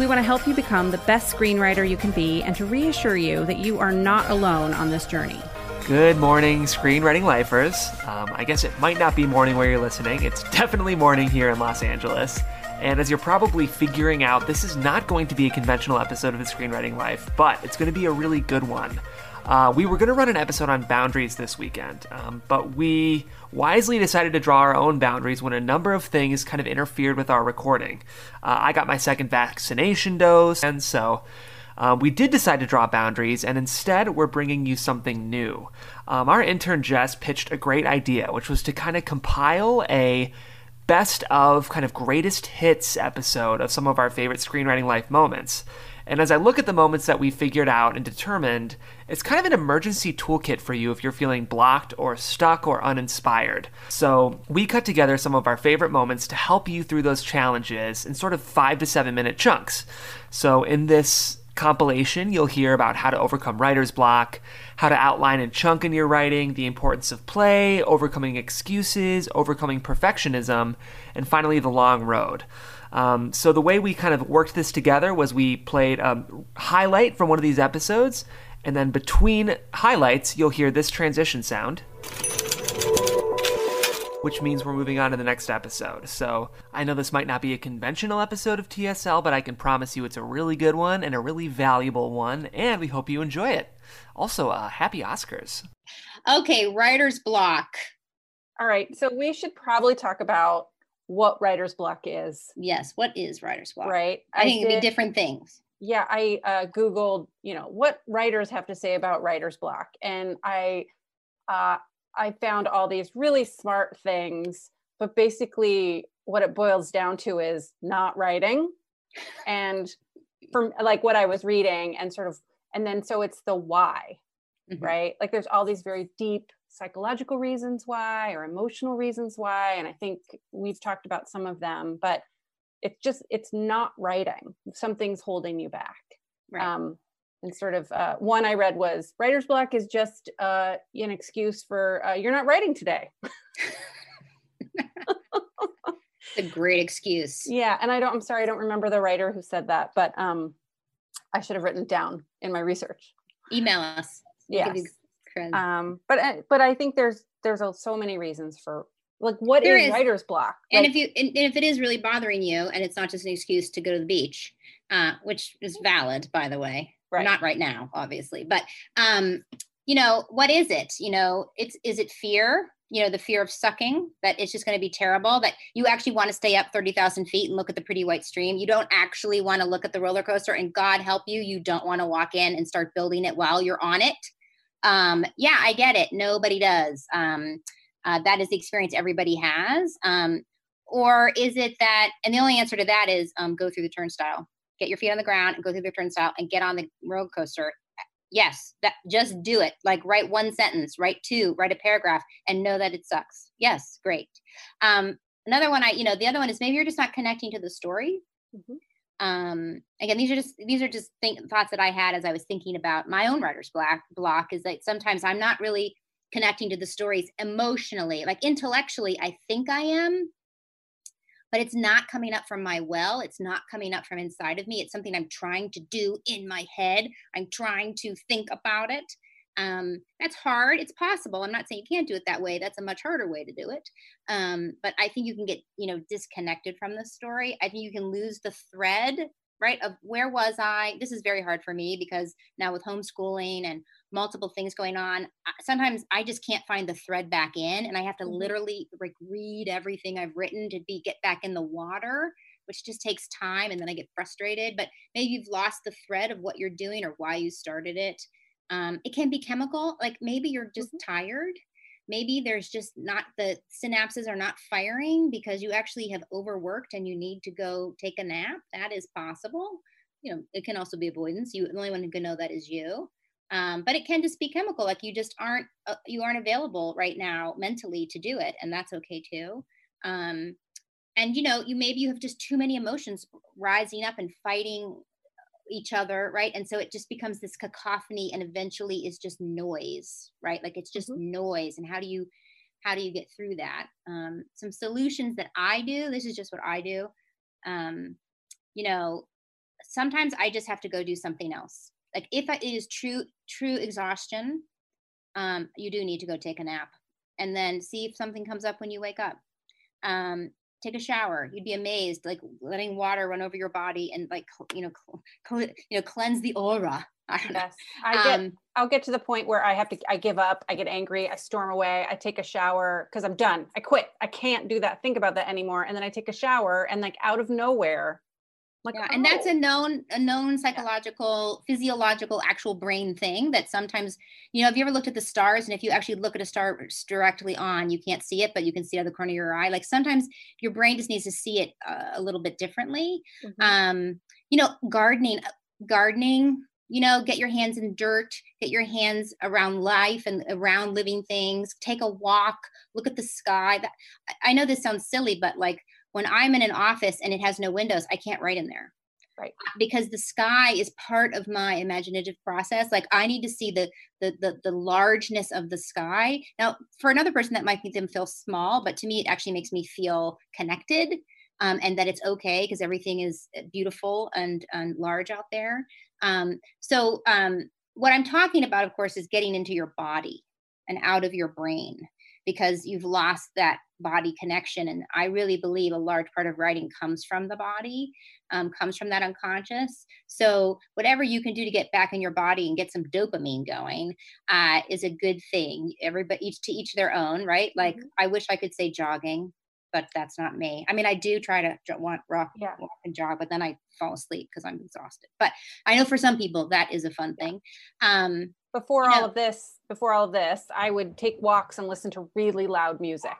We want to help you become the best screenwriter you can be and to reassure you that you are not alone on this journey. Good morning, screenwriting lifers. Um, I guess it might not be morning where you're listening. It's definitely morning here in Los Angeles. And as you're probably figuring out, this is not going to be a conventional episode of the Screenwriting Life, but it's going to be a really good one. Uh, we were going to run an episode on boundaries this weekend, um, but we wisely decided to draw our own boundaries when a number of things kind of interfered with our recording. Uh, I got my second vaccination dose, and so um, we did decide to draw boundaries, and instead we're bringing you something new. Um, our intern Jess pitched a great idea, which was to kind of compile a best of kind of greatest hits episode of some of our favorite screenwriting life moments. And as I look at the moments that we figured out and determined, it's kind of an emergency toolkit for you if you're feeling blocked or stuck or uninspired. So we cut together some of our favorite moments to help you through those challenges in sort of five to seven minute chunks. So in this compilation, you'll hear about how to overcome writer's block, how to outline and chunk in your writing, the importance of play, overcoming excuses, overcoming perfectionism, and finally the long road. Um, so the way we kind of worked this together was we played a highlight from one of these episodes, and then between highlights, you'll hear this transition sound. Which means we're moving on to the next episode. So I know this might not be a conventional episode of TSL, but I can promise you it's a really good one and a really valuable one, and we hope you enjoy it. Also, uh, happy Oscars. Okay, writer's block. All right, so we should probably talk about what writer's block is. Yes, what is writer's block? Right. I, I think it'd be different things. Yeah, I uh, googled, you know, what writers have to say about writer's block, and I, uh, I found all these really smart things, but basically, what it boils down to is not writing, and from like what I was reading, and sort of, and then so it's the why, mm-hmm. right? Like there's all these very deep psychological reasons why or emotional reasons why and i think we've talked about some of them but it's just it's not writing. Something's holding you back. Right. um, and sort of uh, one i read was writer's block is just uh, an excuse for uh, you're not writing today. It's a great excuse. Yeah and i don't i'm sorry i don't remember the writer who said that but um i should have written down in my research. Email us. Yes. um but uh, but i think there's there's so many reasons for like what is, is writer's block and like, if you and, and, if it is really bothering you and it's not just an excuse to go to the beach uh which is valid by the way right. not right now obviously but um you know what is it you know it's is it fear you know the fear of sucking that it's just going to be terrible that you actually want to stay up 30,000 feet and look at the pretty white stream you don't actually want to look at the roller coaster and god help you you don't want to walk in and start building it while you're on it um, yeah, I get it. Nobody does. Um, uh, that is the experience everybody has. Um, or is it that, and the only answer to that is um, go through the turnstile, get your feet on the ground and go through the turnstile and get on the roller coaster. Yes, that just do it. Like write one sentence, write two, write a paragraph, and know that it sucks. Yes, great. Um, another one, I, you know, the other one is maybe you're just not connecting to the story. Mm-hmm um again these are just these are just think, thoughts that i had as i was thinking about my own writer's block block is that sometimes i'm not really connecting to the stories emotionally like intellectually i think i am but it's not coming up from my well it's not coming up from inside of me it's something i'm trying to do in my head i'm trying to think about it um, that's hard. It's possible. I'm not saying you can't do it that way. That's a much harder way to do it. Um, but I think you can get, you know, disconnected from the story. I think you can lose the thread, right? Of where was I? This is very hard for me because now with homeschooling and multiple things going on, sometimes I just can't find the thread back in, and I have to mm-hmm. literally like read everything I've written to be get back in the water which just takes time and then I get frustrated. But maybe you've lost the thread of what you're doing or why you started it. Um, it can be chemical, like maybe you're just mm-hmm. tired. Maybe there's just not the synapses are not firing because you actually have overworked and you need to go take a nap. That is possible. You know, it can also be avoidance. You the only one who can know that is you. Um, but it can just be chemical like you just aren't uh, you aren't available right now mentally to do it and that's okay too. Um, and you know you maybe you have just too many emotions rising up and fighting each other right? And so it just becomes this cacophony and eventually is just noise right? Like it's just mm-hmm. noise and how do you how do you get through that? Um, some solutions that i do this is just what i do. Um, you know sometimes i just have to go do something else. Like if it is true true exhaustion um, you do need to go take a nap and then see if something comes up when you wake up. Um, take a shower. You'd be amazed like letting water run over your body and like you know cl- you know cleanse the aura. I yes. I get um, i'll get to the point where i have to i give up. I get angry. I storm away. I take a shower because i'm done. I quit. I can't do that think about that anymore. And then i take a shower and like out of nowhere like, yeah, oh. and that's a oh. known, a known psychological, yeah. physiological, actual brain thing that sometimes, you know, have you ever looked at the stars and if you actually look at a star directly on, you can't see it, but you can see out of the corner of your eye. Like sometimes your brain just needs to see it uh, a little bit differently. Mm-hmm. Um, you know, gardening, gardening, you know, get your hands in dirt, get your hands around life and around living things, take a walk, look at the sky. That, I know this sounds silly, but like when I'm in an office and it has no windows, I can't write in there. Right. Because the sky is part of my imaginative process. Like I need to see the the the, the largeness of the sky. Now, for another person, that might make them feel small, but to me, it actually makes me feel connected. Um, and that it's okay because everything is uh, beautiful and, and large out there. Um, so, um, what I'm talking about, of course, is getting into your body and out of your brain because you've lost that body connection. And I really believe a large part of writing comes from the body, um, comes from that unconscious. So whatever you can do to get back in your body and get some dopamine going uh, is a good thing. Everybody each to each their own, right? Like mm-hmm. I wish I could say jogging, but that's not me. I mean, I do try to want rock, yeah. walk and jog, but then I fall asleep because I'm exhausted. But I know for some people that is a fun thing. Um, before all know, of this, before all of this, I would take walks and listen to really loud music.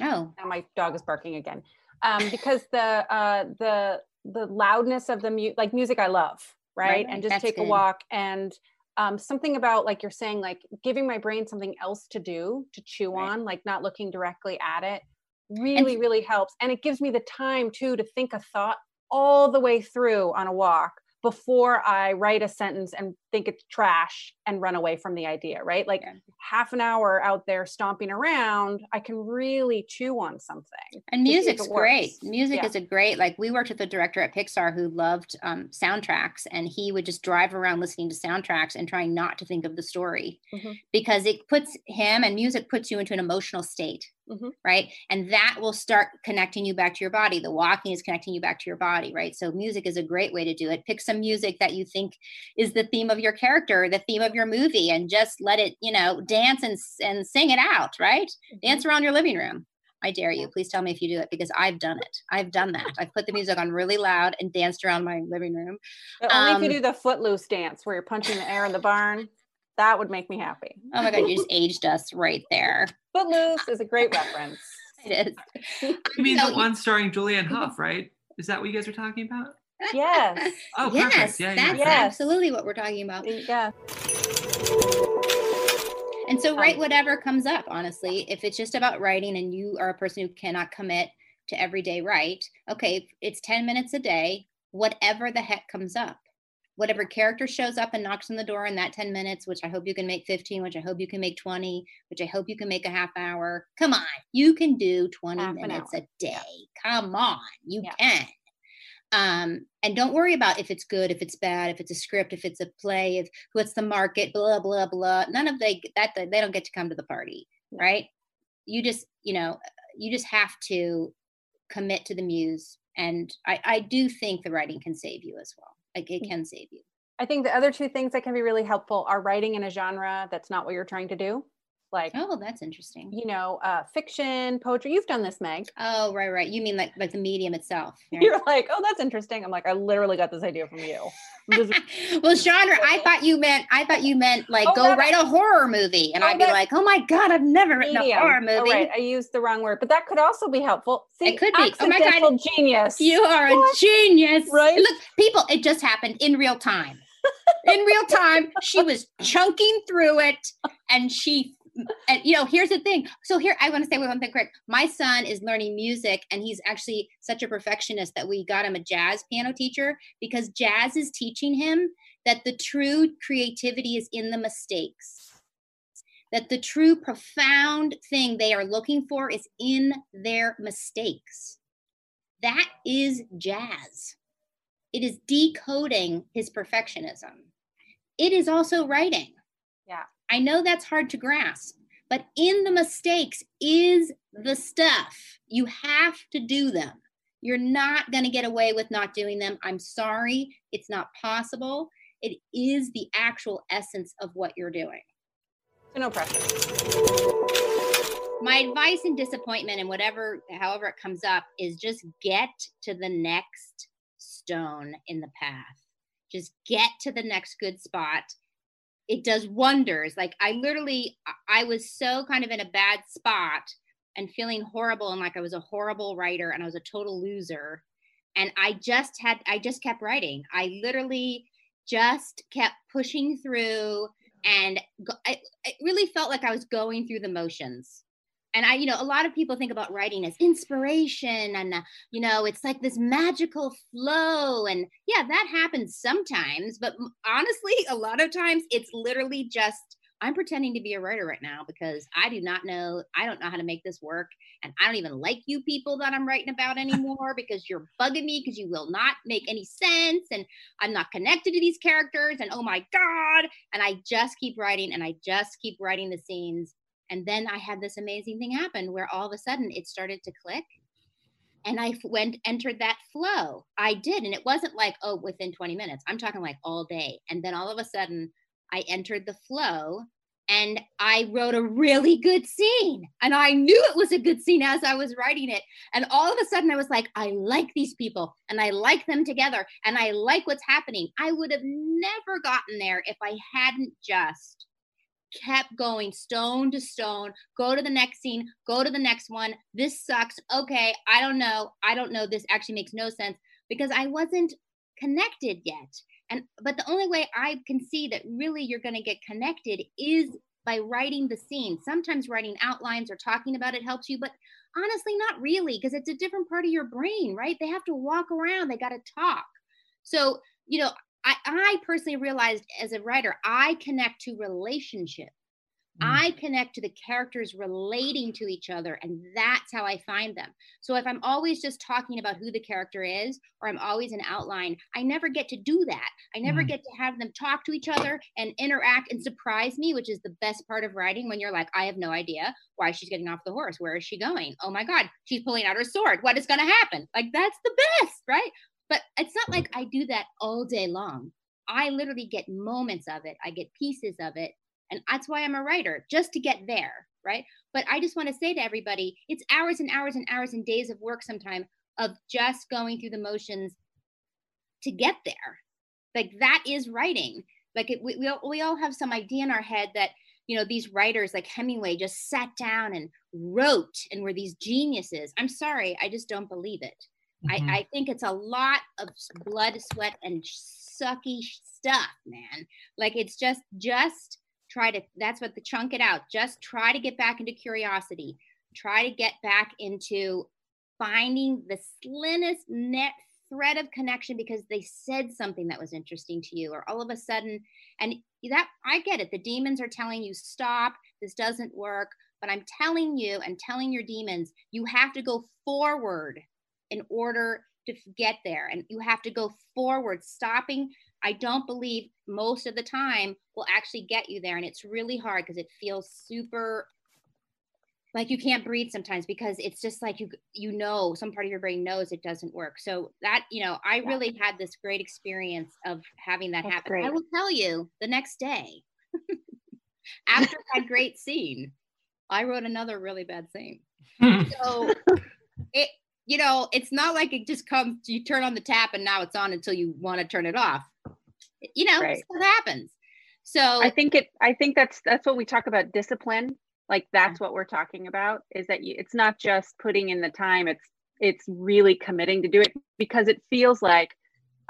Oh, now my dog is barking again. Um, because the uh, the the loudness of the music, like music, I love, right? right and just take good. a walk and um, something about like you're saying, like giving my brain something else to do to chew right. on, like not looking directly at it, really, and- really helps. And it gives me the time too to think a thought all the way through on a walk before I write a sentence and think it's trash and run away from the idea, right? Like yeah. half an hour out there stomping around, I can really chew on something. And music's great. Music yeah. is a great, like we worked with a director at Pixar who loved um, soundtracks and he would just drive around listening to soundtracks and trying not to think of the story mm-hmm. because it puts him and music puts you into an emotional state mm-hmm. right? And that will start connecting you back to your body. The walking is connecting you back to your body, right? So music is a great way to do it. Pick some music that you think is the theme of your character, the theme of your movie, and just let it, you know, dance and and sing it out, right? Mm-hmm. Dance around your living room. I dare you. Please tell me if you do it because I've done it. I've done that. I've put the music on really loud and danced around my living room. But only um, if you um, do the footloose dance where you're punching the air in the barn. That would make me happy. Oh my God, you just aged us right there. Footloose is a great reference. it is. You mean so, the one starring Julianne Hough, right? Is that what you guys are talking about? Yes. Oh, yes, perfect. Yeah, that's yeah. absolutely what we're talking about. Yeah. And so write um, whatever comes up, honestly. If it's just about writing and you are a person who cannot commit to everyday write, okay, it's 10 minutes a day, whatever the heck comes up whatever character shows up and knocks on the door in that 10 minutes, which I hope you can make 15, which I hope you can make 20, which I hope you can make a half hour. Come on, you can do 20 half minutes a day. Come on, you yeah. can. Um, and don't worry about if it's good, if it's bad, if it's a script, if it's a play, if what's the market, blah blah blah. None of they that they don't get to come to the party, right? You just you know you just have to commit to the muse, and I I do think the writing can save you as well. Like it can save you. I think the other two things that can be really helpful are writing in a genre that's not what you're trying to do like oh that's interesting. you know uh fiction poetry you've done this meg. Oh right right. You mean like like the medium itself right? you're like oh that's interesting. I'm like i literally got this idea from you. Just- well genre i thought you meant i thought you meant like oh, go write a horror movie and oh, i'd be like oh my god i've never written medium. a horror movie oh, right. i used the wrong word but that could also be helpful. See, it could be. Oh my god. genius. You are what? a genius. Right? Look people it just happened in real time. In real time. She was chunking through it and she and you know, here's the thing. So here I want to say one thing quick. My son is learning music and he's actually such a perfectionist that we got him a jazz piano teacher because jazz is teaching him that the true creativity is in the mistakes. That the true profound thing they are looking for is in their mistakes. That is jazz. It is decoding his perfectionism. It is also writing. Yeah. I know that's hard to grasp, but in the mistakes is the stuff. You have to do them. You're not going to get away with not doing them. I'm sorry. It's not possible. It is the actual essence of what you're doing. So no pressure. My advice in disappointment and whatever, however it comes up, is just get to the next stone in the path. Just get to the next good spot. It does wonders. Like I literally, I was so kind of in a bad spot and feeling horrible and like I was a horrible writer and I was a total loser. And I just had, I just kept writing. I literally just kept pushing through and go, I, it really felt like I was going through the motions and i you know a lot of people think about writing as inspiration and uh, you know it's like this magical flow. And yeah that happens sometimes but honestly a lot of times it's literally just i'm pretending to be a writer right now because i do not know i don't know how to make this work. And i don't even like you people that i'm writing about anymore because you're bugging me because you will not make any sense. And i'm not connected to these characters. And oh my god. And i just keep writing and i just keep writing the scenes and then I had this amazing thing happen where all of a sudden it started to click and I went entered that flow. I did. And it wasn't like, oh, within 20 minutes. I'm talking like all day. And then all of a sudden I entered the flow and I wrote a really good scene. And I knew it was a good scene as I was writing it. And all of a sudden I was like, I like these people and I like them together and I like what's happening. I would have never gotten there if I hadn't just kept going stone to stone go to the next scene go to the next one. This sucks. Okay i don't know. I don't know. This actually makes no sense because i wasn't connected yet. And but the only way i can see that really you're going to get connected is by writing the scene. Sometimes writing outlines or talking about it helps you but honestly not really because it's a different part of your brain right? They have to walk around. They got to talk. So you know I, I personally realized as a writer, I connect to relationship. Mm. I connect to the characters relating to each other, and that's how I find them. So if I'm always just talking about who the character is, or I'm always an outline, I never get to do that. I never mm. get to have them talk to each other and interact and surprise me, which is the best part of writing when you're like, I have no idea why she's getting off the horse. Where is she going? Oh my God, she's pulling out her sword. What is going to happen? Like, that's the best, right? But it's not like mm-hmm. I do that all day long. I literally get moments of it, I get pieces of it. And that's why I'm a writer, just to get there. Right. But I just want to say to everybody it's hours and hours and hours and days of work sometimes of just going through the motions to get there. Like that is writing. Like it, we, we, all, we all have some idea in our head that you know these writers like hemingway just sat down and wrote and were these geniuses i'm sorry i just don't believe it Mm-hmm. I, I think it's a lot of blood, sweat, and sucky stuff, man. Like it's just, just try to, that's what the chunk it out. Just try to get back into curiosity. Try to get back into finding the slimmest net thread of connection because they said something that was interesting to you or all of a sudden and that i get it the demons are telling you stop this doesn't work but i'm telling you and telling your demons you have to go forward in order to get there and you have to go forward stopping i don't believe most of the time will actually get you there and it's really hard because it feels super like you can't breathe sometimes because it's just like you you know some part of your brain knows it doesn't work so that you know i yeah. really had this great experience of having that That's happen great. i will tell you the next day after that great scene i wrote another really bad scene so it you know, it's not like it just comes, you turn on the tap and now it's on until you want to turn it off. You know, right. what happens. So I think it, I think that's, that's what we talk about discipline. Like that's what we're talking about is that you, it's not just putting in the time. It's, it's really committing to do it because it feels like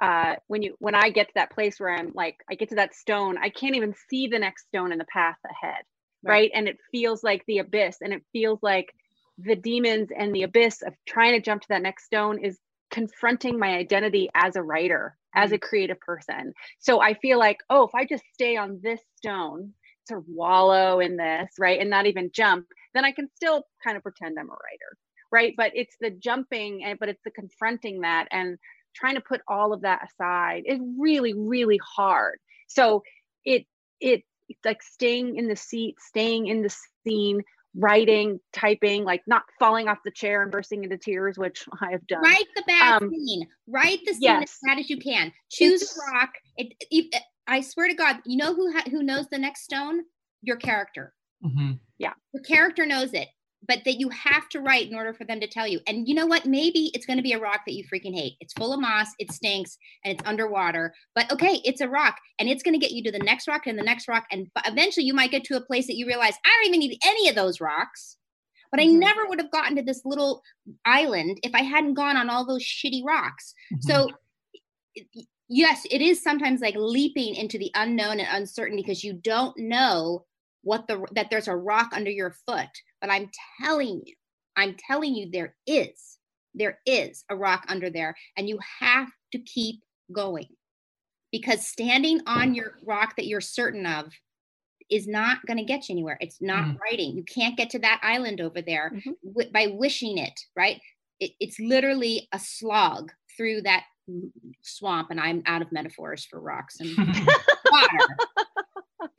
uh, when you when I get to that place where I'm like I get to that stone, I can't even see the next stone in the path ahead, right? right? And it feels like the abyss, and it feels like the demons and the abyss of trying to jump to that next stone is confronting my identity as a writer, as a mm. creative person. So I feel like, oh, if I just stay on this stone, sort of wallow in this, right, and not even jump, then I can still kind of pretend I'm a writer, right? But it's the jumping, and but it's the confronting that and trying to put all of that aside is really, really hard. So it it it's like staying in the seat, staying in the scene, writing, typing, like not falling off the chair and bursting into tears, which I have done. Write the bad um, scene. Write the scene yes. as bad as you can. Choose it's, a rock. It, it, I swear to God, you know who ha- who knows the next stone? Your character. Mm-hmm. Yeah, your character knows it but that you have to write in order for them to tell you. And you know what? Maybe it's going to be a rock that you freaking hate. It's full of moss, it stinks, and it's underwater. But okay, it's a rock, and it's going to get you to the next rock and the next rock, and eventually you might get to a place that you realize I don't even need any of those rocks. But I mm-hmm. never would have gotten to this little island if I hadn't gone on all those shitty rocks. Mm-hmm. So yes, it is sometimes like leaping into the unknown and uncertain because you don't know what the that there's a rock under your foot but i'm telling you i'm telling you there is there is a rock under there and you have to keep going. Because standing on your rock that you're certain of is not going to get you anywhere. It's not mm-hmm. writing you can't get to that island over there mm-hmm. w- by wishing it right? It, it's literally a slog through that swamp and i'm out of metaphors for rocks and water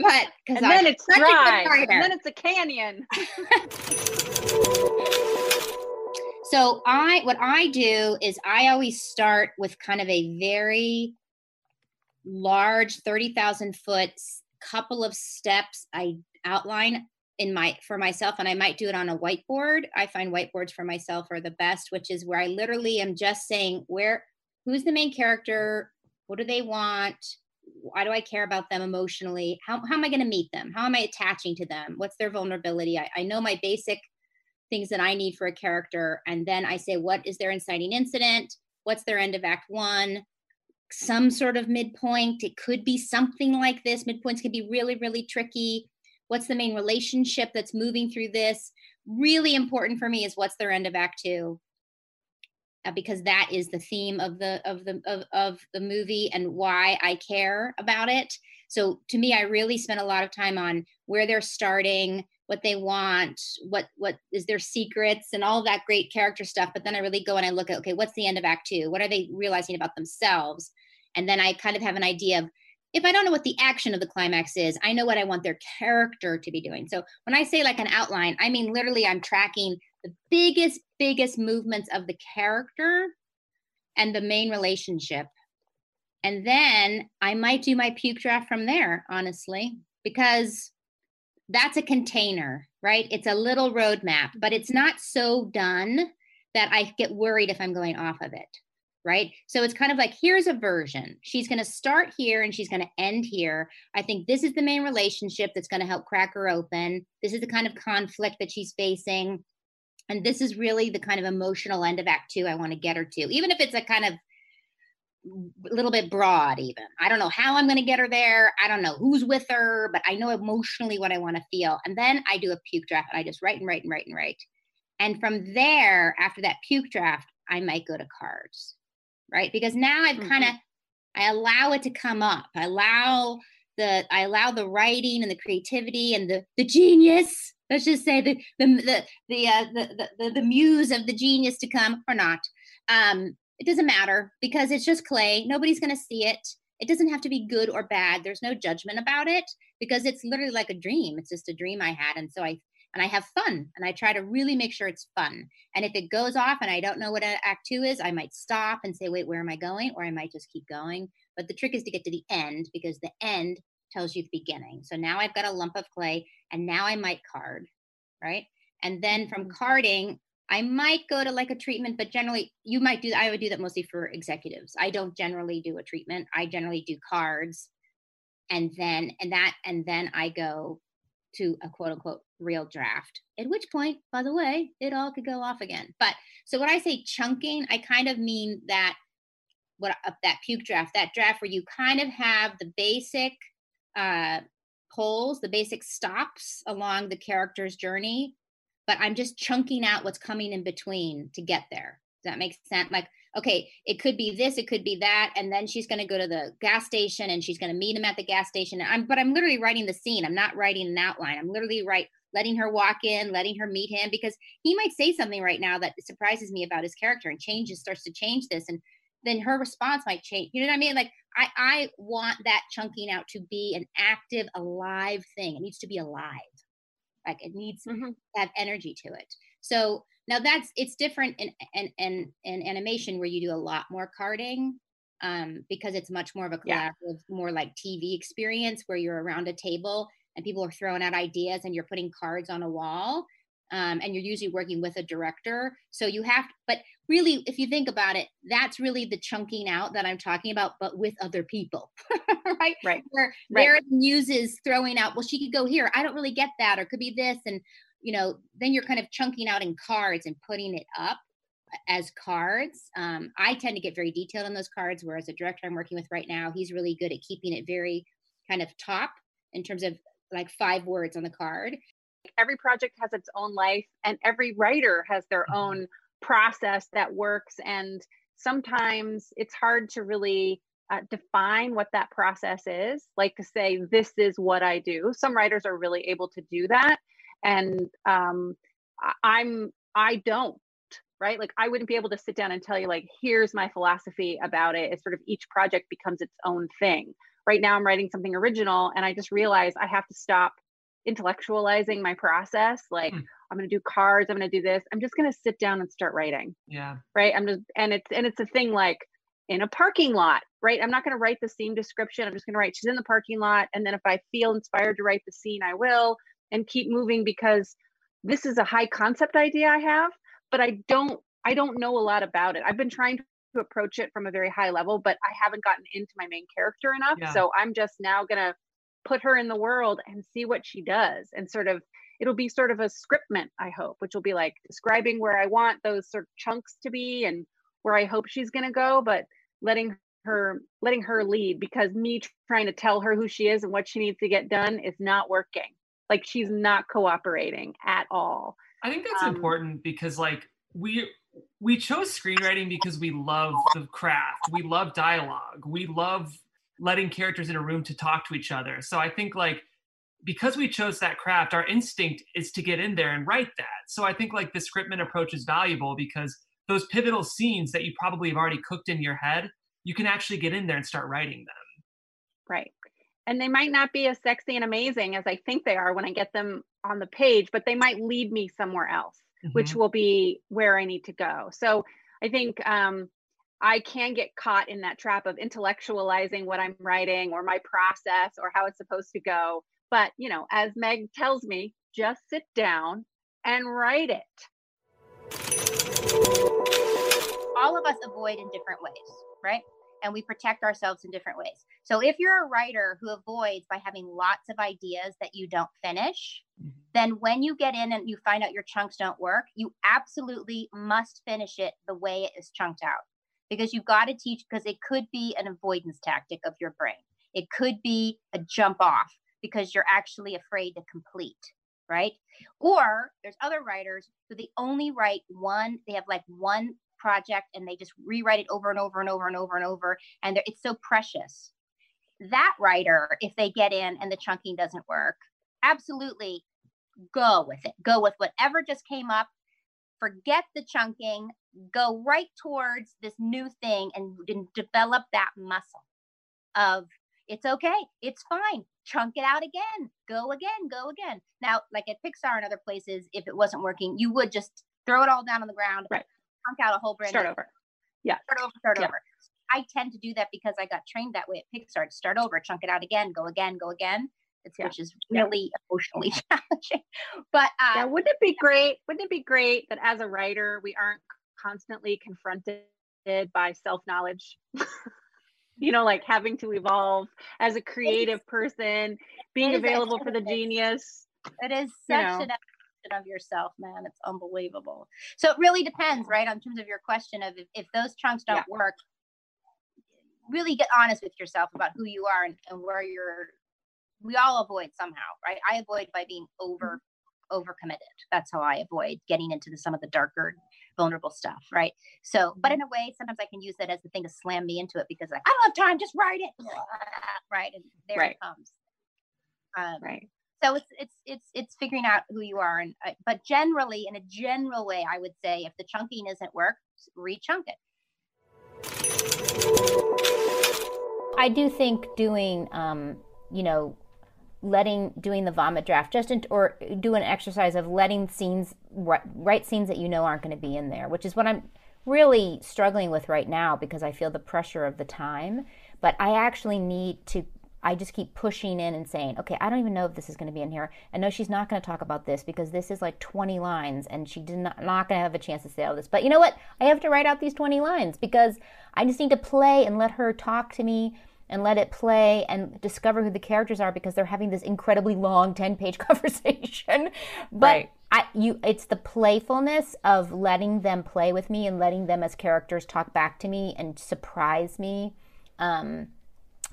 but and then it's dry, and then it's a canyon. so I, what I do is I always start with kind of a very large, thirty thousand foot couple of steps. I outline in my for myself and i might do it on a whiteboard i find whiteboards for myself are the best which is where i literally am just saying where who's the main character what do they want why do I care about them emotionally? How, how am I going to meet them? How am I attaching to them? What's their vulnerability? I, I know my basic things that I need for a character. And then I say, what is their inciting incident? What's their end of act one? Some sort of midpoint. It could be something like this. Midpoints can be really, really tricky. What's the main relationship that's moving through this? Really important for me is what's their end of act two Uh, because that is the theme of the of the of, of the movie and why I care about it. So to me, I really spent a lot of time on where they're starting, what they want, what what is their secrets, and all that great character stuff. But then I really go and I look at okay, what's the end of Act Two? What are they realizing about themselves? And then I kind of have an idea of if I don't know what the action of the climax is, I know what I want their character to be doing. So when I say like an outline, I mean literally I'm tracking the biggest, biggest movements of the character and the main relationship. And then I might do my puke draft from there, honestly, because that's a container, right? It's a little roadmap, but it's not so done that I get worried if I'm going off of it right? So it's kind of like here's a version. She's going to start here and she's going to end here. I think this is the main relationship that's going to help crack her open. This is the kind of conflict that she's facing. And this is really the kind of emotional end of Act Two I want to get her to, even if it's a kind of a little bit broad, even. I don't know how I'm going to get her there. I don't know who's with her, but I know emotionally what I want to feel. And then I do a puke draft and I just write and write and write and write. And from there, after that puke draft, I might go to cards right? Because now I've mm-hmm. kind of I allow it to come up. I allow the I allow the writing and the creativity and the the genius. Let's just say the the the the uh, the, the, the muse of the genius to come or not. Um, it doesn't matter because it's just clay. Nobody's going to see it. It doesn't have to be good or bad. There's no judgment about it because it's literally like a dream. It's just a dream I had, and so I and I have fun and I try to really make sure it's fun. And if it goes off and I don't know what act two is, I might stop and say, wait, where am I going? Or I might just keep going. But the trick is to get to the end because the end tells you the beginning. So now I've got a lump of clay and now I might card, right? And then from mm-hmm. carding, I might go to like a treatment, but generally you might do, I would do that mostly for executives. I don't generally do a treatment. I generally do cards and then, and that, and then I go to a quote unquote real draft. At which point, by the way, it all could go off again. But so when I say chunking, I kind of mean that what uh, that puke draft, that draft where you kind of have the basic uh, poles, the basic stops along the character's journey, but I'm just chunking out what's coming in between to get there. Does that make sense? Like, okay, it could be this, it could be that, and then she's going to go to the gas station and she's going to meet him at the gas station. I'm, but I'm literally writing the scene. I'm not writing an outline. I'm literally right letting her walk in, letting her meet him because he might say something right now that surprises me about his character and changes starts to change this and then her response might change. You know what I mean? Like I I want that chunking out to be an active, alive thing. It needs to be alive. Like it needs mm-hmm. to have energy to it. So now that's it's different in in in, in animation where you do a lot more carding um, because it's much more of a collaborative, yeah. more like TV experience where you're around a table and people are throwing out ideas and you're putting cards on a wall um, and you're usually working with a director. So you have, but really, if you think about it, that's really the chunking out that I'm talking about, but with other people, right? Right. Where right. their muses throwing out, well, she could go here. I don't really get that, or could be this, and you know, then you're kind of chunking out in cards and putting it up as cards. Um, I tend to get very detailed on those cards, whereas the director I'm working with right now, he's really good at keeping it very kind of top in terms of like five words on the card every project has its own life and every writer has their mm-hmm. own process that works. And sometimes it's hard to really uh, define what that process is. Like to say this is what i do. Some writers are really able to do that. And um, i'm i don't right? Like i wouldn't be able to sit down and tell you like here's my philosophy about it. It's sort of each project becomes its own thing. Right now i'm writing something original and i just realized i have to stop intellectualizing my process like mm. i'm going to do cards i'm going to do this i'm just going to sit down and start writing. Yeah. Right? I'm just and it's and it's a thing like in a parking lot right? I'm not going to write the scene description i'm just going to write she's in the parking lot and then if i feel inspired to write the scene i will and keep moving because this is a high concept idea i have but i don't i don't know a lot about it. I've been trying to approach it from a very high level but i haven't gotten into my main character enough yeah. so i'm just now going to put her in the world and see what she does and sort of it'll be sort of a scriptment i hope which will be like describing where i want those sort of chunks to be and where i hope she's going to go but letting her letting her lead because me trying to tell her who she is and what she needs to get done is not working. Like she's not cooperating at all. I think that's um, important because like we we chose screenwriting because we love the craft. We love dialogue. We love letting characters in a room to talk to each other. So I think like because we chose that craft, our instinct is to get in there and write that. So I think like the scriptment approach is valuable because those pivotal scenes that you probably have already cooked in your head, you can actually get in there and start writing them. Right. And they might not be as sexy and amazing as I think they are when I get them on the page, but they might lead me somewhere else, mm-hmm. which will be where I need to go. So I think um, I can get caught in that trap of intellectualizing what I'm writing or my process or how it's supposed to go. But, you know, as Meg tells me, just sit down and write it. All of us avoid in different ways, right? And we protect ourselves in different ways. So if you're a writer who avoids by having lots of ideas that you don't finish, mm-hmm. then when you get in and you find out your chunks don't work, you absolutely must finish it the way it is chunked out because you've got to teach because it could be an avoidance tactic of your brain. It could be a jump off because you're actually afraid to complete, right? Or there's other writers who they only write one, they have like one project and they just rewrite it over and over and over and over and over and it's so precious. That writer, if they get in and the chunking doesn't work, absolutely go with it. Go with whatever just came up forget the chunking, go right towards this new thing and, and develop that muscle of it's okay, it's fine, chunk it out again, go again, go again. Now, like at Pixar and other places, if it wasn't working, you would just throw it all down on the ground, right. chunk out a whole brand start over. Yeah. Start over, start yeah. over. I tend to do that because I got trained that way at Pixar to start over, chunk it out again, go again, go again. It's, yeah. which is really yeah. emotionally challenging. But uh, yeah, wouldn't it be great? Wouldn't it be great that as a writer we aren't constantly confronted by self knowledge? you know, like having to evolve as a creative person, being available for the genius. It is such you know. an of yourself, man. It's unbelievable. So it really depends, right? On terms of your question of if, if those chunks don't yeah. work, really get honest with yourself about who you are and, and where you're we all avoid somehow right? I avoid by being over over committed that's how i avoid getting into the, some of the darker vulnerable stuff right? So but in a way sometimes i can use that as the thing to slam me into it because like i don't have time just write it. Right? And there right. it comes. Um, right. so it's it's it's it's figuring out who you are and uh, but generally in a general way i would say if the chunking isn't work rechunk it. I do think doing, um, you know, letting doing the vomit draft just in, or do an exercise of letting scenes write, scenes that you know aren't going to be in there, which is what I'm really struggling with right now because I feel the pressure of the time. But I actually need to I just keep pushing in and saying, okay, I don't even know if this is going to be in here. And no, she's not going to talk about this because this is like 20 lines and she did not, not going to have a chance to say all this. But you know what? I have to write out these 20 lines because I just need to play and let her talk to me and let it play and discover who the characters are because they're having this incredibly long 10 page conversation. But right. I, you, it's the playfulness of letting them play with me and letting them as characters talk back to me and surprise me. Um,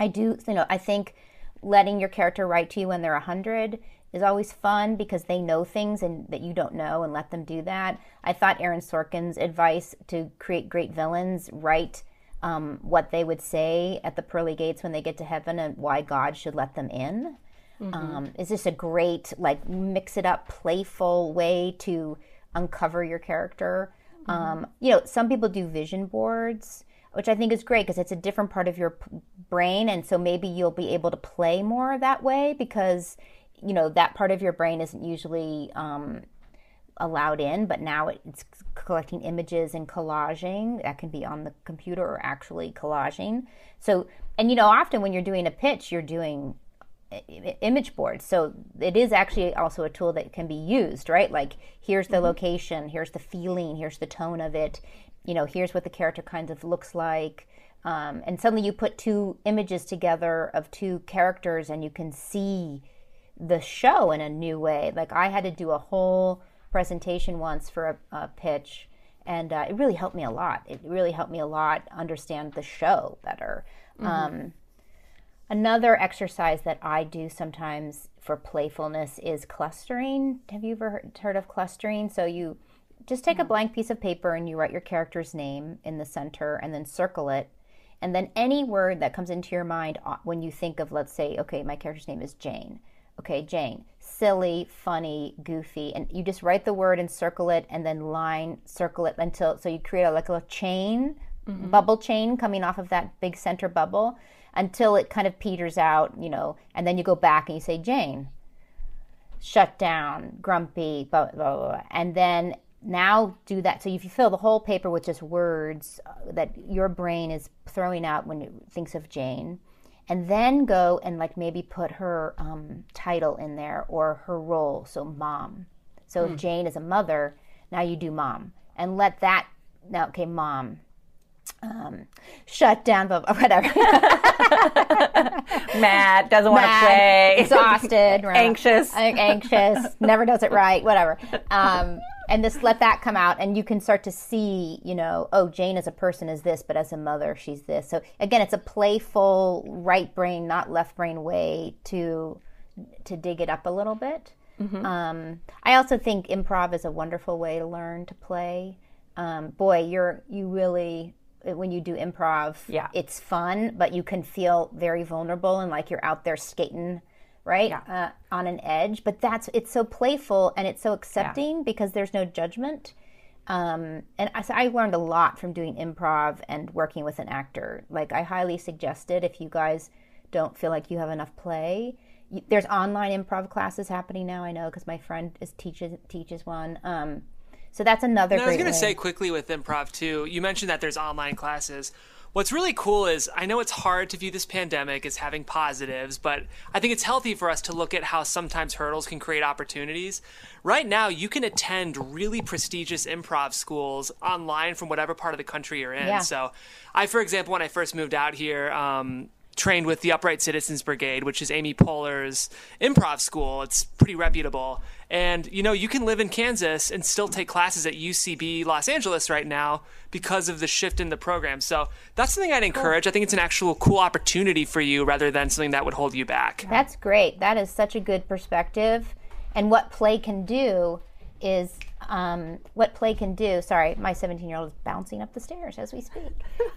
I do, you know, I think letting your character write to you when they're 100 is always fun because they know things and that you don't know and let them do that. I thought Aaron Sorkin's advice to create great villains, write um, what they would say at the pearly gates when they get to heaven and why God should let them in. Mm-hmm. Um, is this a great, like, mix it up, playful way to uncover your character? Mm-hmm. Um, you know, some people do vision boards which I think is great because it's a different part of your p- brain. And so maybe you'll be able to play more that way because, you know, that part of your brain isn't usually um, allowed in, but now it's collecting images and collaging. That can be on the computer or actually collaging. So, and you know, often when you're doing a pitch, you're doing image boards. So it is actually also a tool that can be used, right? Like here's the mm-hmm. location, here's the feeling, here's the tone of it you know, here's what the character kind of looks like. Um, and suddenly you put two images together of two characters and you can see the show in a new way. Like I had to do a whole presentation once for a, a pitch, and uh, it really helped me a lot. It really helped me a lot understand the show better. Mm-hmm. Um, another exercise that I do sometimes for playfulness is clustering. Have you ever heard, heard of clustering? So you just take a blank piece of paper and you write your character's name in the center and then circle it. And then any word that comes into your mind uh, when you think of, let's say, okay, my character's name is Jane. Okay, Jane. Silly, funny, goofy. And you just write the word and circle it and then line, circle it until, so you create a, like a little chain, mm-hmm. bubble chain coming off of that big center bubble until it kind of peters out, you know, and then you go back and you say, Jane, shut down, grumpy, blah, blah, blah. And then now do that. So if you fill the whole paper with just words uh, that your brain is throwing out when it thinks of Jane, and then go and like maybe put her um, title in there or her role. So mom. So if hmm. Jane is a mother, now you do mom, and let that now okay mom. Um, shut down, but whatever. Mad, doesn't want to play. Exhausted, anxious, anxious, never does it right, whatever. Um, and just let that come out and you can start to see you know oh jane as a person is this but as a mother she's this. So again it's a playful right brain not left brain way to to dig it up a little bit. Mm-hmm. um, i also think improv is a wonderful way to learn to play. Um, boy you're you really when you do improv yeah. it's fun but you can feel very vulnerable and like you're out there skating right yeah. uh, on an edge but that's it's so playful and it's so accepting yeah. because there's no judgment. Um, and I, so I learned a lot from doing improv and working with an actor. Like i highly suggest it if you guys don't feel like you have enough play there's online improv classes happening now i know because my friend is teaches teaches one. Um, so that's another i was going to say quickly with improv too you mentioned that there's online classes What's really cool is I know it's hard to view this pandemic as having positives, but I think it's healthy for us to look at how sometimes hurdles can create opportunities. Right now, you can attend really prestigious improv schools online from whatever part of the country you're in. Yeah. So, I, for example, when I first moved out here, um, trained with the Upright Citizens Brigade, which is Amy Poehler's improv school. It's pretty reputable. And you know, you can live in Kansas and still take classes at UCB Los Angeles right now because of the shift in the program. So that's something I'd encourage. Cool. I think it's an actual cool opportunity for you rather than something that would hold you back. That's great. That is such a good perspective. And what play can do is um, what play can do. Sorry, my 17 year old is bouncing up the stairs as we speak.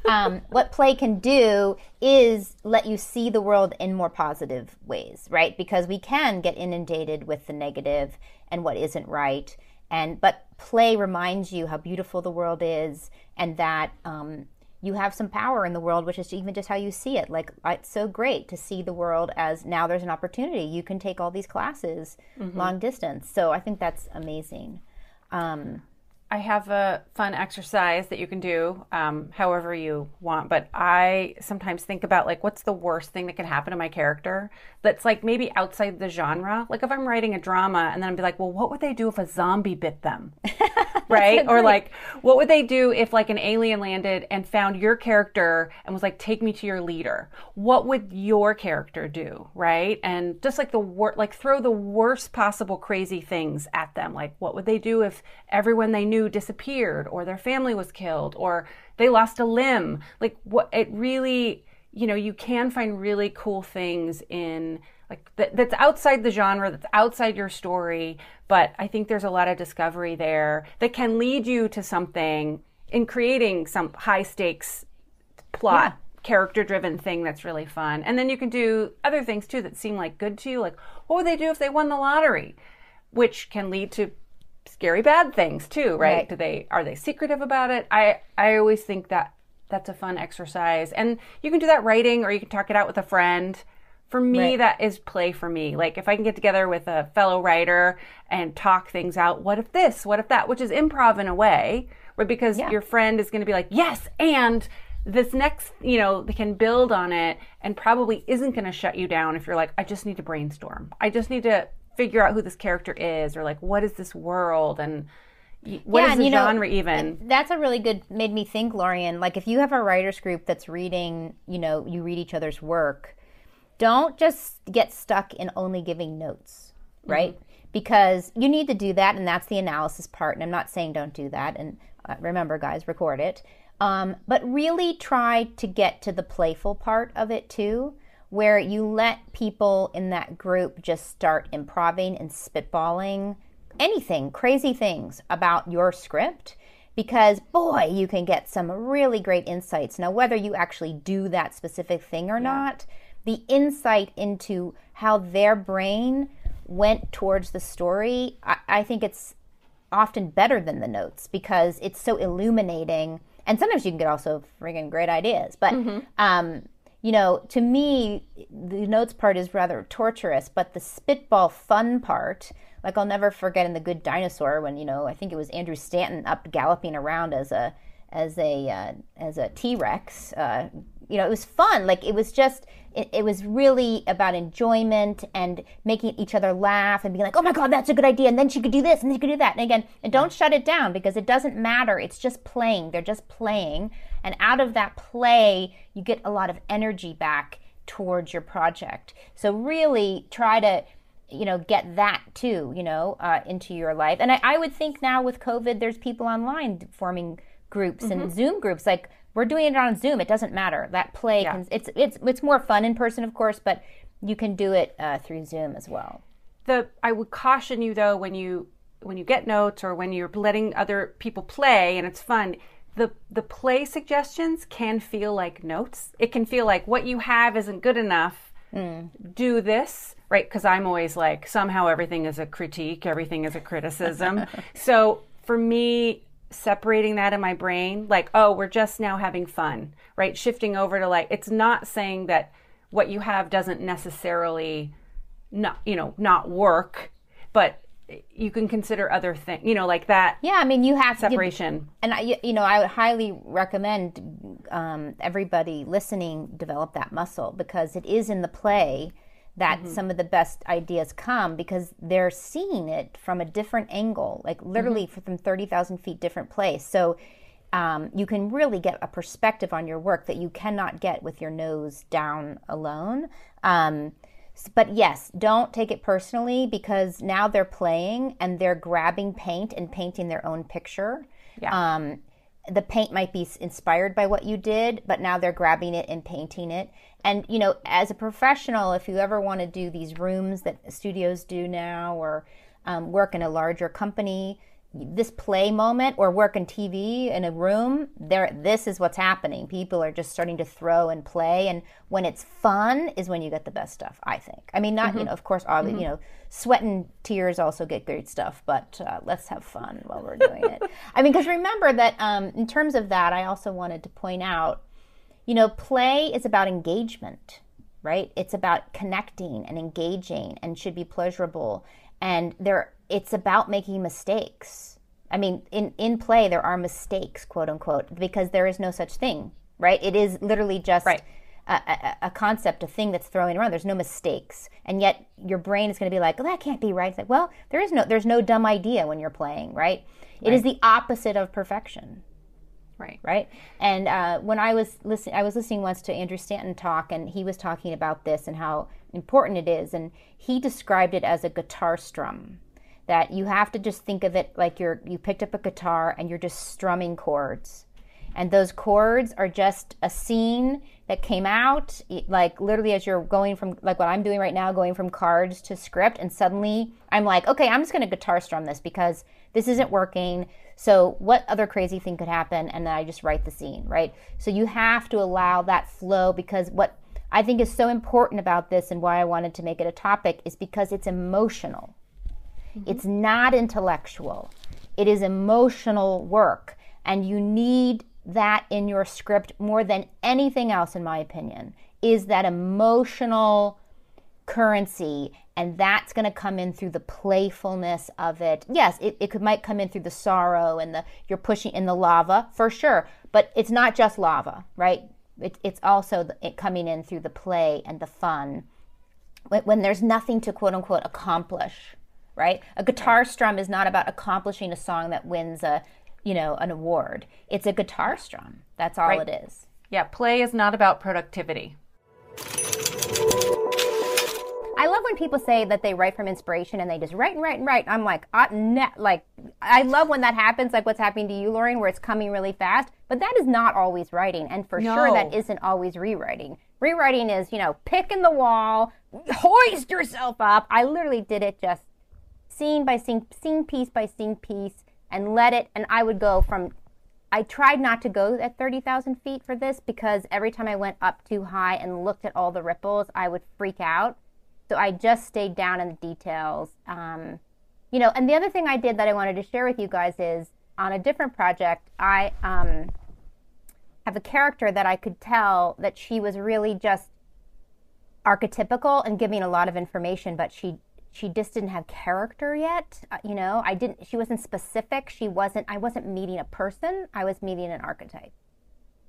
Um, what play can do is let you see the world in more positive ways, right? Because we can get inundated with the negative and what isn't right. And but play reminds you how beautiful the world is, and that um, you have some power in the world, which is even just how you see it. Like it's so great to see the world as now there's an opportunity. You can take all these classes mm-hmm. long distance. So I think that's amazing. Um, I have a fun exercise that you can do um, however you want, but I sometimes think about like what's the worst thing that could happen to my character that's like maybe outside the genre. Like if I'm writing a drama and then I'd be like, well, what would they do if a zombie bit them? right? or like, what would they do if like an alien landed and found your character and was like, take me to your leader? What would your character do? Right? And just like the wor- like throw the worst possible crazy things at them. Like, what would they do if everyone they knew disappeared or their family was killed or they lost a limb? Like, what it really you know, you can find really cool things in like that, that's outside the genre, that's outside your story. But I think there's a lot of discovery there that can lead you to something in creating some high stakes plot. Yeah. Character driven thing that's really fun. And then you can do other things too that seem like good to you. Like, what would they do if they won the lottery? Which can lead to scary bad things too, right? right? Do they are they secretive about it? I I always think that that's a fun exercise. And you can do that writing or you can talk it out with a friend. For me, right. that is play for me. Like if I can get together with a fellow writer and talk things out, what if this, what if that, which is improv in a way, right? Because yeah. your friend is going to be like, yes, and this next, you know, they can build on it and probably isn't going to shut you down if you're like, I just need to brainstorm. I just need to figure out who this character is or like, what is this world? And, what yeah, is the you genre know, even? That's a really good made me think, Lorien. Like if you have a writers group that's reading, you know, you read each other's work, don't just get stuck in only giving notes, right? Mm-hmm. Because you need to do that, and that's the analysis part. And I'm not saying don't do that. And uh, remember, guys, record it. Um, but really try to get to the playful part of it too, where you let people in that group just start improving and spitballing anything, crazy things about your script because boy, you can get some really great insights. Now, whether you actually do that specific thing or yeah. not, the insight into how their brain went towards the story, I, I, think it's often better than the notes because it's so illuminating. And sometimes you can get also friggin' great ideas. But, mm-hmm. um, you know, to me, the notes part is rather torturous, but the spitball fun part, like I'll never forget in The Good Dinosaur when you know I think it was Andrew Stanton up galloping around as a as a uh, as a T Rex. Uh, you know, it was fun. Like it was just it, it, was really about enjoyment and making each other laugh and being like, oh my god, that's a good idea. And then she could do this and she could do that. And again, and don't shut it down because it doesn't matter. It's just playing. They're just playing, and out of that play, you get a lot of energy back towards your project. So really try to you know get that too you know uh, into your life and I, I, would think now with covid there's people online forming groups mm-hmm. and zoom groups like we're doing it on zoom it doesn't matter that play yeah. can, it's it's it's more fun in person of course but you can do it uh, through zoom as well the i would caution you though when you when you get notes or when you're letting other people play and it's fun the the play suggestions can feel like notes it can feel like what you have isn't good enough mm. do this right? Because I'm always like, somehow everything is a critique, everything is a criticism. so for me, separating that in my brain, like, oh, we're just now having fun, right? Shifting over to like, it's not saying that what you have doesn't necessarily not, you know, not work, but you can consider other things, you know, like that. Yeah, I mean, you have separation. You, and I, you know, I would highly recommend um, everybody listening develop that muscle because it is in the play that mm-hmm. some of the best ideas come because they're seeing it from a different angle, like literally mm-hmm. from 30,000 feet different place. So um, you can really get a perspective on your work that you cannot get with your nose down alone. Um, but yes, don't take it personally because now they're playing and they're grabbing paint and painting their own picture. Yeah. Um, the paint might be inspired by what you did, but now they're grabbing it and painting it. And, you know, as a professional, if you ever want to do these rooms that studios do now or um, work in a larger company, this play moment or work in TV in a room, there this is what's happening. People are just starting to throw and play and when it's fun is when you get the best stuff, I think. I mean not, mm-hmm. you know, of course all mm-hmm. you know, sweat and tears also get great stuff, but uh, let's have fun while we're doing it. I mean, cuz remember that um, in terms of that, I also wanted to point out you know, play is about engagement, right? It's about connecting and engaging and should be pleasurable and there it's about making mistakes. I mean, in, in play, there are mistakes, quote unquote, because there is no such thing, right? It is literally just right. a, a, a, concept, a thing that's throwing around. There's no mistakes, and yet your brain is going to be like, "Oh, that can't be right." It's like, well, there is no, there's no dumb idea when you're playing, right? It right. is the opposite of perfection. Right. Right. And uh, when I was listening, I was listening once to Andrew Stanton talk, and he was talking about this and how important it is, and he described it as a guitar strum that you have to just think of it like you're you picked up a guitar and you're just strumming chords. And those chords are just a scene that came out like literally as you're going from like what i'm doing right now going from cards to script and suddenly i'm like okay i'm just going to guitar strum this because this isn't working. So what other crazy thing could happen? And then i just write the scene right? So you have to allow that flow because what i think is so important about this and why i wanted to make it a topic is because it's emotional Mm-hmm. It's not intellectual, it is emotional work. And you need that in your script more than anything else, in my opinion, is that emotional currency. And that's going to come in through the playfulness of it. Yes it, it could, might come in through the sorrow and the you're pushing in the lava for sure. But it's not just lava right? It, it's also it coming in through the play and the fun. When, when there's nothing to quote unquote accomplish right? A guitar strum is not about accomplishing a song that wins a, you know, an award. It's a guitar strum. That's all right. it is. Yeah, play is not about productivity. I love when people say that they write from inspiration and they just write and write and write. I'm like, uh, ne- like, I love when that happens, like what's happening to you, Lorien, where it's coming really fast. But that is not always writing, and for no. sure that isn't always rewriting. Rewriting is, you know, pick in the wall, hoist yourself up. I literally did it just scene by scene, scene piece by scene piece, and let it. And I would go from. I tried not to go at 30,000 feet for this because every time I went up too high and looked at all the ripples, I would freak out. So I just stayed down in the details. Um, you know, and the other thing I did that I wanted to share with you guys is on a different project, I um, have a character that I could tell that she was really just archetypical and giving a lot of information, but she she just didn't have character yet uh, you know i didn't she wasn't specific she wasn't i wasn't meeting a person i was meeting an archetype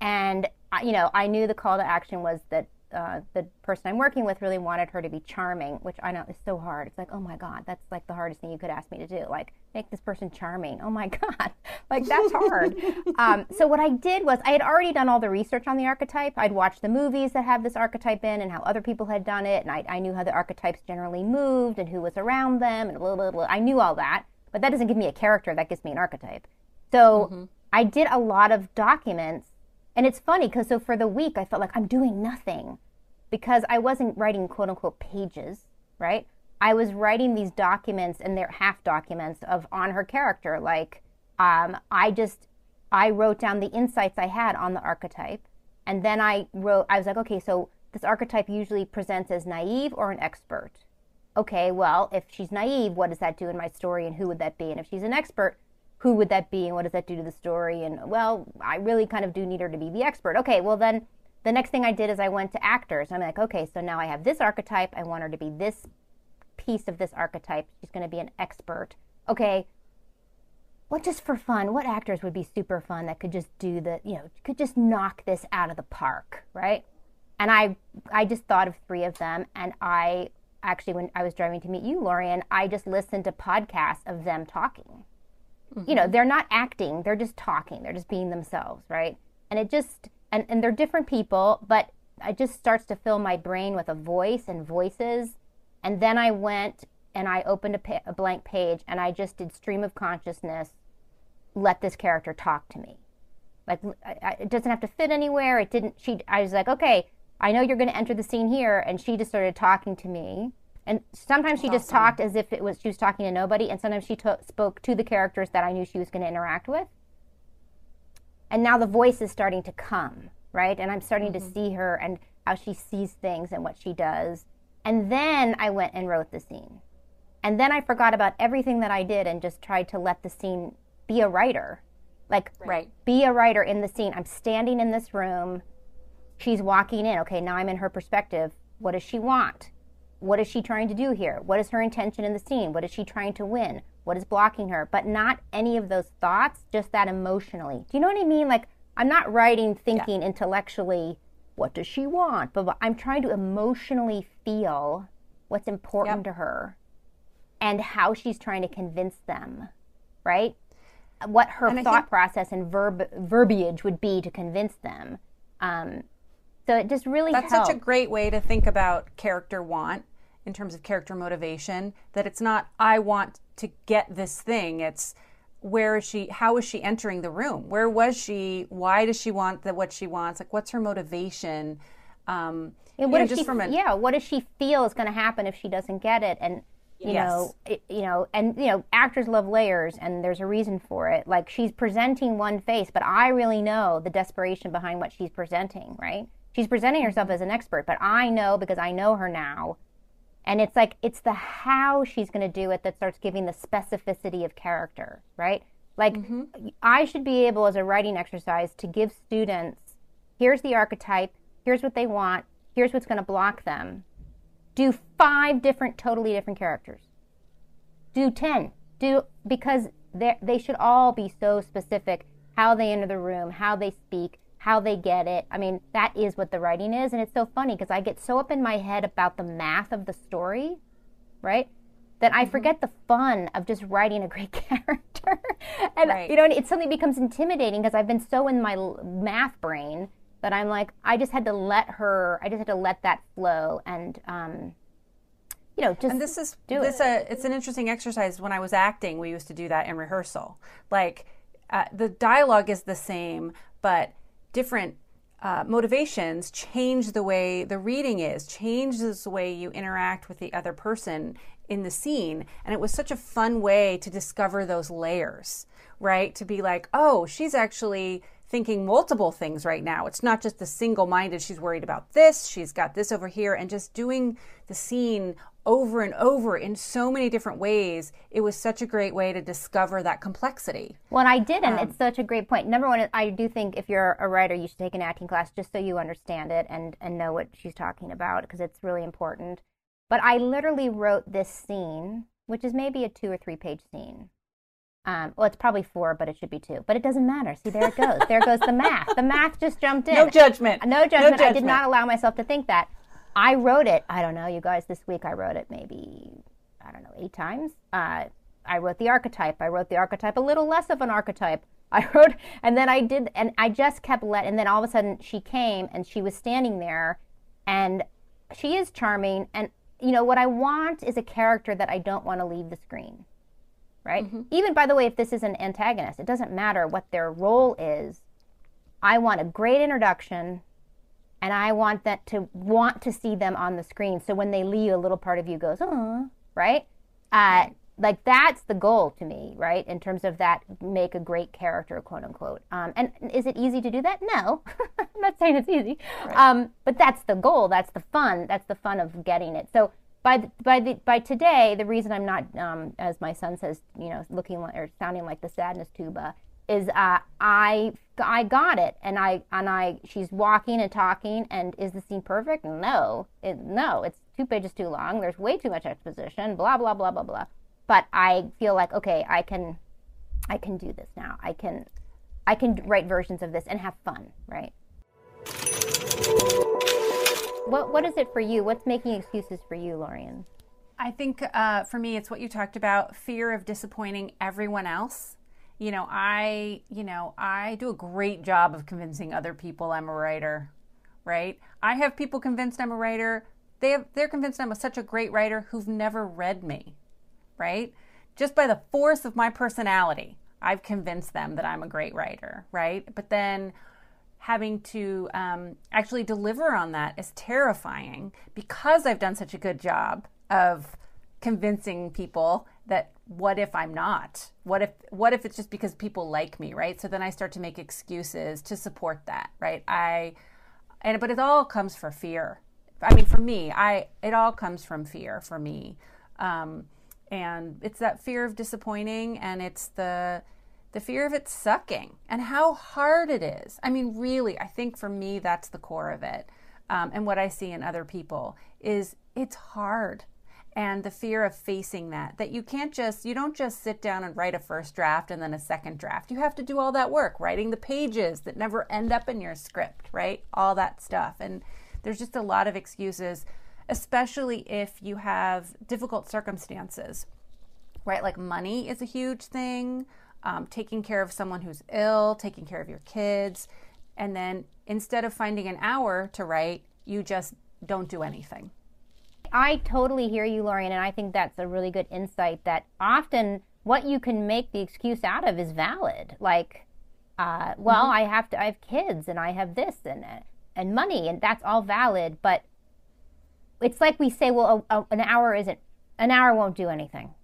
and uh, you know i knew the call to action was that uh, the person I'm working with really wanted her to be charming, which I know is so hard. It's like, oh my God, that's like the hardest thing you could ask me to do. Like, make this person charming. Oh my God, like that's hard. um, so, what I did was, I had already done all the research on the archetype. I'd watched the movies that have this archetype in and how other people had done it. And I, I knew how the archetypes generally moved and who was around them and blah, blah, blah. I knew all that. But that doesn't give me a character, that gives me an archetype. So, mm-hmm. I did a lot of documents and it's funny because so for the week, I felt like I'm doing nothing because I wasn't writing quote unquote pages, right? I was writing these documents and they're half documents of on her character. Like, um, I just, I wrote down the insights I had on the archetype. And then I wrote, I was like, okay, so this archetype usually presents as naive or an expert. Okay, well, if she's naive, what does that do in my story and who would that be? And if she's an expert, who would that be and what does that do to the story? And well, I really kind of do need her to be the expert. Okay, well then the next thing I did is I went to actors. I'm like, okay, so now I have this archetype. I want her to be this piece of this archetype. She's going to be an expert. Okay, what just for fun? What actors would be super fun that could just do the, you know, could just knock this out of the park, right? And I, I just thought of three of them, and I actually, when I was driving to meet you, Lorien, I just listened to podcasts of them talking mm-hmm. you know, they're not acting, they're just talking, they're just being themselves, right? And it just, and, and they're different people, but it just starts to fill my brain with a voice and voices. And then I went and I opened a, pa- a blank page and I just did stream of consciousness, let this character talk to me. Like, I, I, it doesn't have to fit anywhere. It didn't, she, I was like, okay, I know you're going to enter the scene here. And she just started talking to me. And sometimes she just awesome. talked as if it was she was talking to nobody, and sometimes she to- spoke to the characters that I knew she was going to interact with. And now the voice is starting to come, right? And I'm starting mm-hmm. to see her and how she sees things and what she does. And then I went and wrote the scene. And then I forgot about everything that I did and just tried to let the scene be a writer. Like, right. be a writer in the scene. I'm standing in this room. She's walking in. Okay, now I'm in her perspective. What does she want? What is she trying to do here? What is her intention in the scene? What is she trying to win? What is blocking her? But not any of those thoughts, just that emotionally. Do you know what I mean? Like, I'm not writing thinking yeah. intellectually, what does she want? But, I'm trying to emotionally feel what's important yep. to her and how she's trying to convince them, right? What her and thought think- process and verb verbiage would be to convince them. Um, so it just really that's helped. such a great way to think about character want in terms of character motivation that it's not i want to get this thing it's where is she how is she entering the room? Where was she? Why does she want the, what she wants? Like what's her motivation? Um and what know, she, a, yeah what does she feel is going to happen if she doesn't get it? And you yes. know it, you know and you know actors love layers and there's a reason for it. Like she's presenting one face but i really know the desperation behind what she's presenting right? She's presenting herself as an expert but i know because i know her now and it's like, it's the how she's going to do it that starts giving the specificity of character, right? Like, mm-hmm. I should be able, as a writing exercise, to give students here's the archetype, here's what they want, here's what's going to block them. Do five different, totally different characters. Do 10. Do, because they should all be so specific how they enter the room, how they speak, how they get it. I mean, that is what the writing is. And it's so funny because I get so up in my head about the math of the story, right? That I mm-hmm. forget the fun of just writing a great character. and, right. you know, it suddenly becomes intimidating because I've been so in my math brain that I'm like, I just had to let her, I just had to let that flow and, um, you know, just and this is do this it. A, it's an interesting exercise. When I was acting, we used to do that in rehearsal. Like uh, the dialogue is the same, but different uh, motivations change the way the reading is, changes the way you interact with the other person in the scene. And it was such a fun way to discover those layers, right? To be like, oh, she's actually thinking multiple things right now. It's not just the single minded, she's worried about this, she's got this over here, and just doing the scene over and over in so many different ways. It was such a great way to discover that complexity. Well, I did, and um, it's such a great point. Number one, I do think if you're a writer, you should take an acting class just so you understand it and, and know what she's talking about because it's really important. But I literally wrote this scene, which is maybe a two or three page scene. Um, well, it's probably four, but it should be two. But it doesn't matter. See, there it goes. there goes the math. The math just jumped in. No judgment. No judgment. No judgment. I did not allow myself to think that. I wrote it. I don't know, you guys. This week I wrote it maybe I don't know eight times. Uh, I wrote the archetype. I wrote the archetype a little less of an archetype. I wrote, and then I did, and I just kept let. And then all of a sudden she came and she was standing there, and she is charming. And you know what I want is a character that I don't want to leave the screen, right? Mm-hmm. Even by the way, if this is an antagonist, it doesn't matter what their role is. I want a great introduction and I want that to want to see them on the screen. So when they leave, a little part of you goes, oh, right? Uh, like that's the goal to me, right? In terms of that, make a great character, quote unquote. Um, and is it easy to do that? No, I'm not saying it's easy, right. um, but that's the goal. That's the fun. That's the fun of getting it. So by the, by the, by today, the reason I'm not, um, as my son says, you know, looking like, or sounding like the sadness tuba, is uh, I I got it, and I and I she's walking and talking, and is the scene perfect? No, it, no, it's two pages too long. There's way too much exposition. Blah blah blah blah blah. But I feel like okay, I can I can do this now. I can I can write versions of this and have fun, right? What what is it for you? What's making excuses for you, Lorien? I think uh, for me, it's what you talked about: fear of disappointing everyone else you know, I, you know, I do a great job of convincing other people I'm a writer, right? I have people convinced I'm a writer. They have, they're convinced I'm a, such a great writer who've never read me, right? Just by the force of my personality, I've convinced them that I'm a great writer, right? But then having to um, actually deliver on that is terrifying because I've done such a good job of convincing people that what if I'm not? What if what if it's just because people like me, right? So then I start to make excuses to support that, right? I and but it all comes for fear. I mean, for me, I it all comes from fear for me, um, and it's that fear of disappointing, and it's the the fear of it sucking and how hard it is. I mean, really, I think for me that's the core of it, um, and what I see in other people is it's hard and the fear of facing that that you can't just you don't just sit down and write a first draft and then a second draft. You have to do all that work writing the pages that never end up in your script right? All that stuff. And there's just a lot of excuses especially if you have difficult circumstances right? Like money is a huge thing um, taking care of someone who's ill taking care of your kids. And then instead of finding an hour to write you just don't do anything I totally hear you, Lorien, and I think that's a really good insight that often what you can make the excuse out of is valid. Like, uh, well, mm-hmm. I have to, I have kids and I have this and, and money, and that's all valid. But it's like we say, well, a, a, an hour isn't, an hour won't do anything.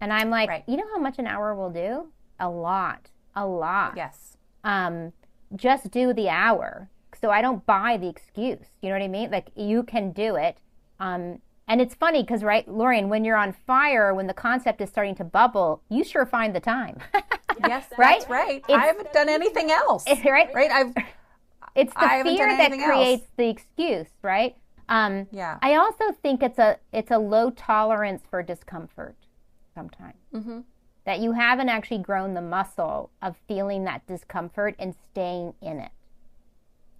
And I'm like, right. you know how much an hour will do? A lot, a lot. Yes. Um, just do the hour. So I don't buy the excuse. You know what I mean? Like you can do it um, and it's funny because, right, Lorien, when you're on fire, when the concept is starting to bubble, you sure find the time. yes, right? that's right. It's, I haven't done anything else. Right? Right? I've. It's the fear that creates else. the excuse, right? Um, yeah. I also think it's a it's a low tolerance for discomfort sometimes. Mm-hmm. That you haven't actually grown the muscle of feeling that discomfort and staying in it.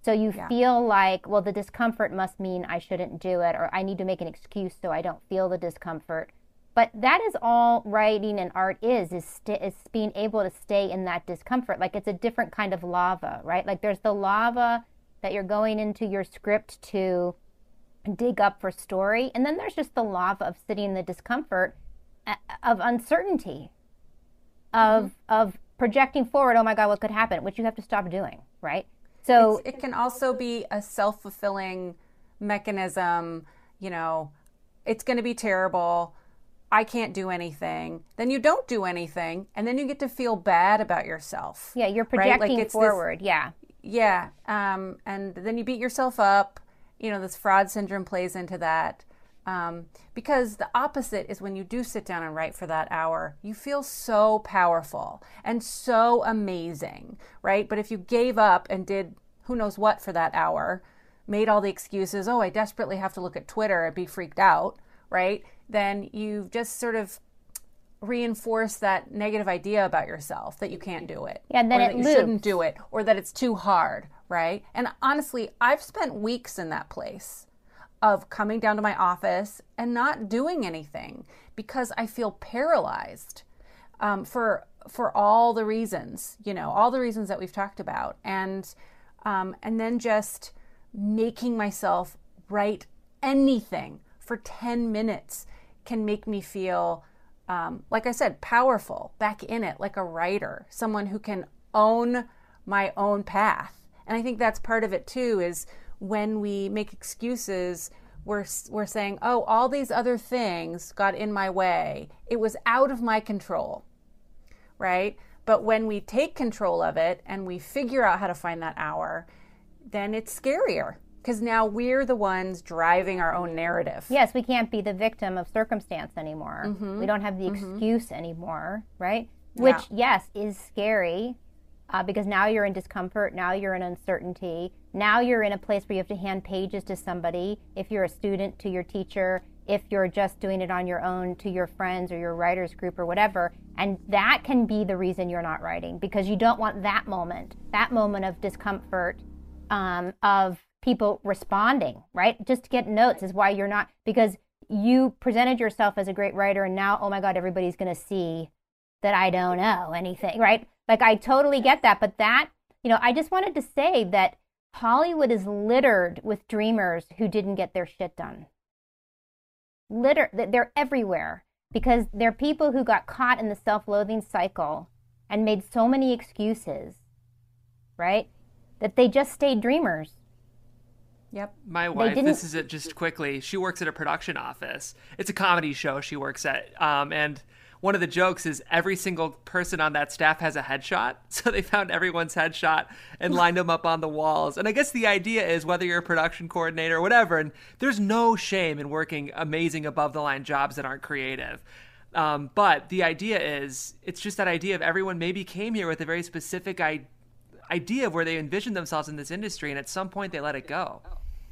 So you yeah. feel like, well, the discomfort must mean I shouldn't do it, or I need to make an excuse so I don't feel the discomfort. But that is all writing and art is is, st- is being able to stay in that discomfort. Like it's a different kind of lava, right? Like there's the lava that you're going into your script to dig up for story, and then there's just the lava of sitting in the discomfort of uncertainty, of mm-hmm. of projecting forward. Oh my God, what could happen? Which you have to stop doing, right? So it's, it can also be a self fulfilling mechanism. You know, it's going to be terrible. I can't do anything. Then you don't do anything, and then you get to feel bad about yourself. Yeah, you're projecting right? like forward. This, yeah. Yeah, um, and then you beat yourself up. You know, this fraud syndrome plays into that. Um, because the opposite is when you do sit down and write for that hour, you feel so powerful and so amazing, right? But if you gave up and did who knows what for that hour, made all the excuses, oh, I desperately have to look at Twitter and be freaked out, right? Then you've just sort of reinforce that negative idea about yourself that you can't do it. Yeah, and then or it that you loops. shouldn't do it or that it's too hard, right? And honestly, I've spent weeks in that place of coming down to my office and not doing anything because I feel paralyzed um, for for all the reasons, you know, all the reasons that we've talked about, and um, and then just making myself write anything for ten minutes can make me feel, um, like I said, powerful, back in it, like a writer, someone who can own my own path. And I think that's part of it too. Is when we make excuses, we're, we're saying, oh, all these other things got in my way. It was out of my control, right? But when we take control of it and we figure out how to find that hour, then it's scarier because now we're the ones driving our own narrative. Yes, we can't be the victim of circumstance anymore. Mm-hmm. We don't have the mm-hmm. excuse anymore, right? Which, yeah. yes, is scary uh, because now you're in discomfort, now you're in uncertainty, now you're in a place where you have to hand pages to somebody. If you're a student, to your teacher, if you're just doing it on your own, to your friends or your writers group or whatever. And that can be the reason you're not writing because you don't want that moment, that moment of discomfort, um, of people responding, right? Just to get notes is why you're not, because you presented yourself as a great writer and now, oh my God, everybody's going to see that I don't know anything, right? Like I totally get that, but that, you know, I just wanted to say that Hollywood is littered with dreamers who didn't get their shit done. Litter, they're everywhere because they're people who got caught in the self-loathing cycle and made so many excuses, right? That they just stayed dreamers. Yep. My wife, this is it just quickly. She works at a production office. It's a comedy show she works at. Um, and one of the jokes is every single person on that staff has a headshot. So they found everyone's headshot and lined them up on the walls. And I guess the idea is whether you're a production coordinator or whatever, and there's no shame in working amazing above the line jobs that aren't creative. Um, but the idea is, it's just that idea of everyone maybe came here with a very specific I- idea of where they envisioned themselves in this industry, and at some point they let it go.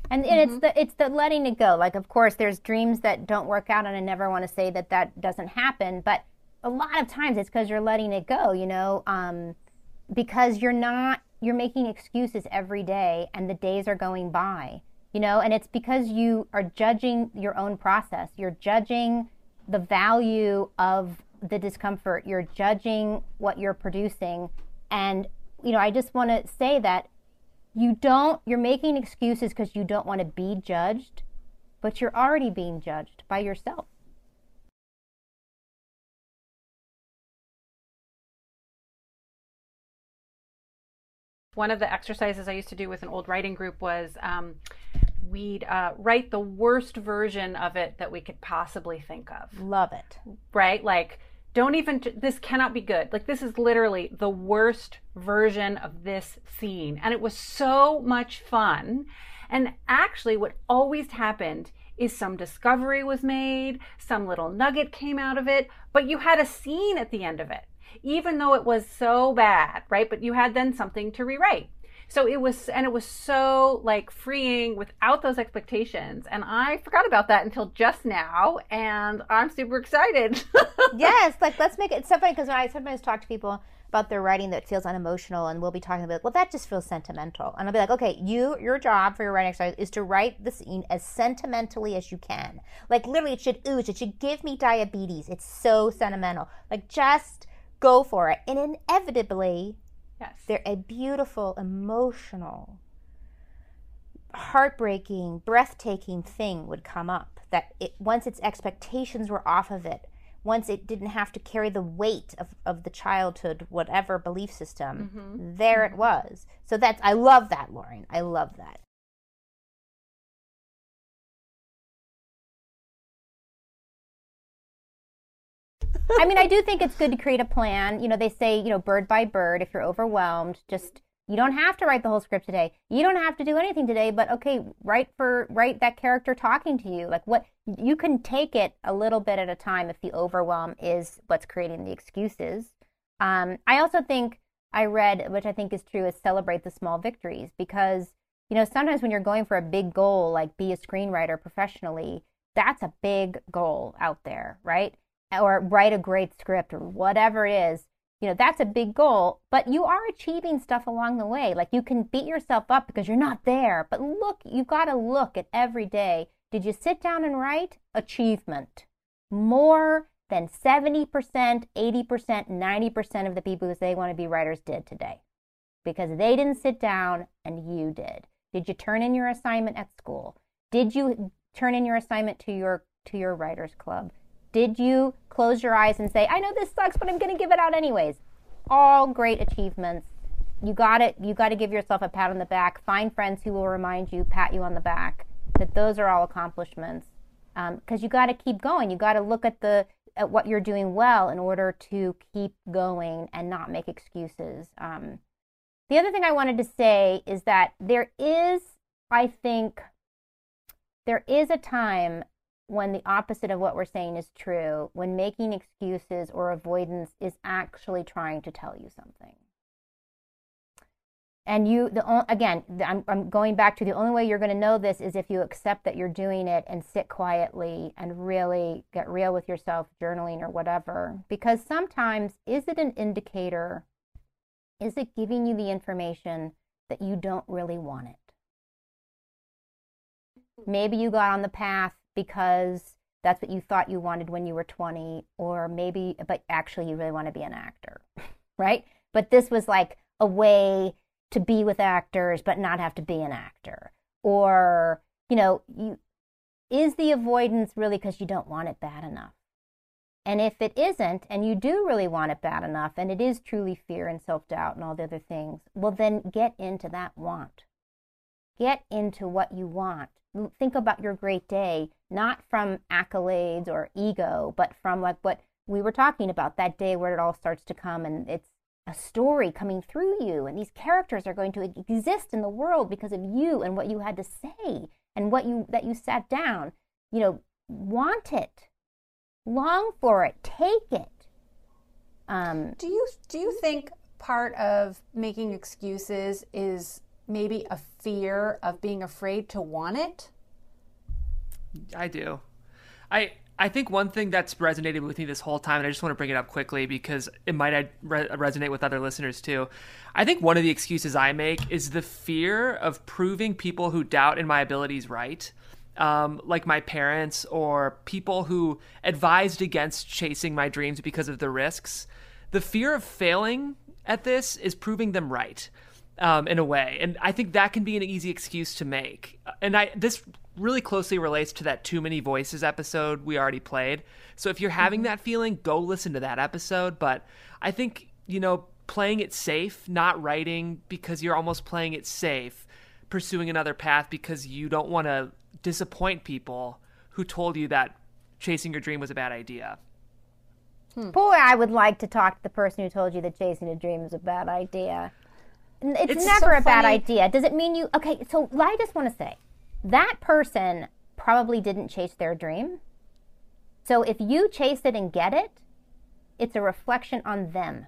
And, and mm-hmm. it's the it's the letting it go. Like, of course, there's dreams that don't work out, and I never want to say that that doesn't happen. But a lot of times, it's because you're letting it go. You know, um, because you're not you're making excuses every day, and the days are going by. You know, and it's because you are judging your own process. You're judging the value of the discomfort. You're judging what you're producing, and you know, I just want to say that you don't you're making excuses because you don't want to be judged but you're already being judged by yourself. One of the exercises i used to do with an old writing group was um, we'd uh, write the worst version of it that we could possibly think of. Love it. Right? Like don't even this cannot be good. Like this is literally the worst version of this scene. And it was so much fun. And actually what always happened is some discovery was made some little nugget came out of it but you had a scene at the end of it even though it was so bad right? But you had then something to rewrite so it was and it was so like freeing without those expectations. And i forgot about that until just now and i'm super excited. Yes like let's make it so funny because i sometimes talk to people about their writing that feels unemotional and we'll be talking about like, well that just feels sentimental. And i'll be like okay you your job for your writing exercise is to write the scene as sentimentally as you can. Like literally it should ooze it should give me diabetes. It's so sentimental. Like just go for it. And inevitably Yes. They're a beautiful, emotional, heartbreaking, breathtaking thing would come up that it, once its expectations were off of it, once it didn't have to carry the weight of, of the childhood, whatever belief system, mm-hmm. there mm-hmm. it was. So that's, I love that, Lorien. I love that. I mean, I do think it's good to create a plan. You know, they say, you know, bird by bird, if you're overwhelmed, just you don't have to write the whole script today. You don't have to do anything today, but okay, write for write that character talking to you. Like what you can take it a little bit at a time if the overwhelm is what's creating the excuses. Um, I also think I read, which I think is true, is celebrate the small victories because you know sometimes when you're going for a big goal like be a screenwriter professionally, that's a big goal out there, right? Or write a great script or whatever it is, you know, that's a big goal, but you are achieving stuff along the way. Like you can beat yourself up because you're not there, but look, you've got to look at every day. Did you sit down and write? Achievement. More than 70%, 80%, 90% of the people who say they want to be writers did today because they didn't sit down and you did. Did you turn in your assignment at school? Did you turn in your assignment to your to your writers club? Did you close your eyes and say, I know this sucks, but I'm going to give it out anyways? All great achievements. You got it. You got to give yourself a pat on the back. Find friends who will remind you, pat you on the back, that those are all accomplishments. Because um, you got to keep going. You got to look at the at what you're doing well in order to keep going and not make excuses. Um, the other thing I wanted to say is that there is, I think, there is a time when the opposite of what we're saying is true, when making excuses or avoidance is actually trying to tell you something. And you, the again, I'm, I'm going back to the only way you're going to know this is if you accept that you're doing it and sit quietly and really get real with yourself, journaling or whatever. Because sometimes, is it an indicator? Is it giving you the information that you don't really want it? Maybe you got on the path because that's what you thought you wanted when you were 20 or maybe but actually you really want to be an actor right? But this was like a way to be with actors but not have to be an actor. Or you know you is the avoidance really because you don't want it bad enough? And if it isn't and you do really want it bad enough and it is truly fear and self-doubt and all the other things well then get into that want. Get into what you want think about your great day not from accolades or ego but from like what we were talking about that day where it all starts to come and it's a story coming through you and these characters are going to exist in the world because of you and what you had to say and what you that you sat down. You know want it. Long for it. Take it. Um, do you do you think part of making excuses is maybe a fear of being afraid to want it i do i I think one thing that's resonated with me this whole time, and I just want to bring it up quickly because it might re- resonate with other listeners too. I think one of the excuses I make is the fear of proving people who doubt in my abilities right. Um, like my parents or people who advised against chasing my dreams because of the risks. The fear of failing at this is proving them right um, in a way, and I think that can be an easy excuse to make. And I this really closely relates to that Too Many Voices episode we already played. So if you're having mm-hmm. that feeling, go listen to that episode. But I think, you know, playing it safe, not writing because you're almost playing it safe, pursuing another path because you don't want to disappoint people who told you that chasing your dream was a bad idea. Hmm. Boy, I would like to talk to the person who told you that chasing a dream is a bad idea. It's, it's never so a bad idea. Does it mean you? Okay, so I just want to say that person probably didn't chase their dream. So if you chase it and get it, it's a reflection on them.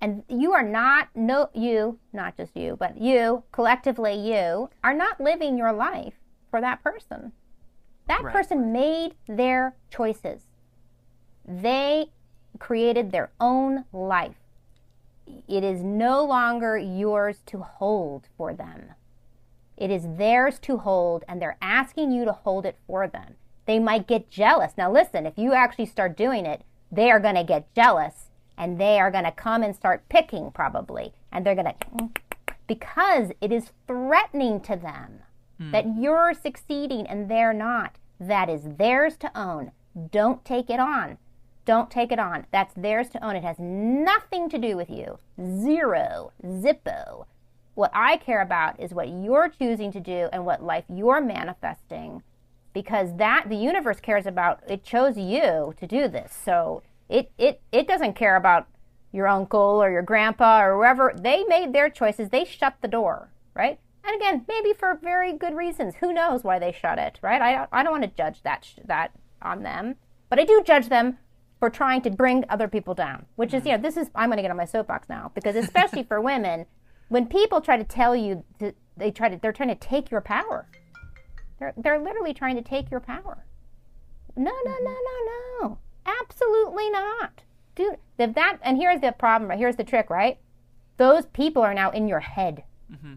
And you are not, no, you, not just you, but you, collectively you, are not living your life for that person. That right. person made their choices. They created their own life. It is no longer yours to hold for them. It is theirs to hold, and they're asking you to hold it for them. They might get jealous. Now, listen, if you actually start doing it, they are going to get jealous and they are going to come and start picking probably. And they're going to, because it is threatening to them mm. that you're succeeding and they're not. That is theirs to own. Don't take it on. Don't take it on. That's theirs to own. It has nothing to do with you. Zero. Zippo. What I care about is what you're choosing to do and what life you're manifesting because that the universe cares about it chose you to do this. So it it it doesn't care about your uncle or your grandpa or whoever. They made their choices. They shut the door, right? And again, maybe for very good reasons. Who knows why they shut it, right? I I don't want to judge that that on them, but I do judge them for trying to bring other people down, which is, mm-hmm. you know, this is, I'm going to get on my soapbox now because especially for women, when people try to tell you to, they try to they're trying to take your power. They're, they're literally trying to take your power. No no no no no. Absolutely not. Dude if that and here's the problem right? here's the trick right? Those people are now in your head. Mm-hmm.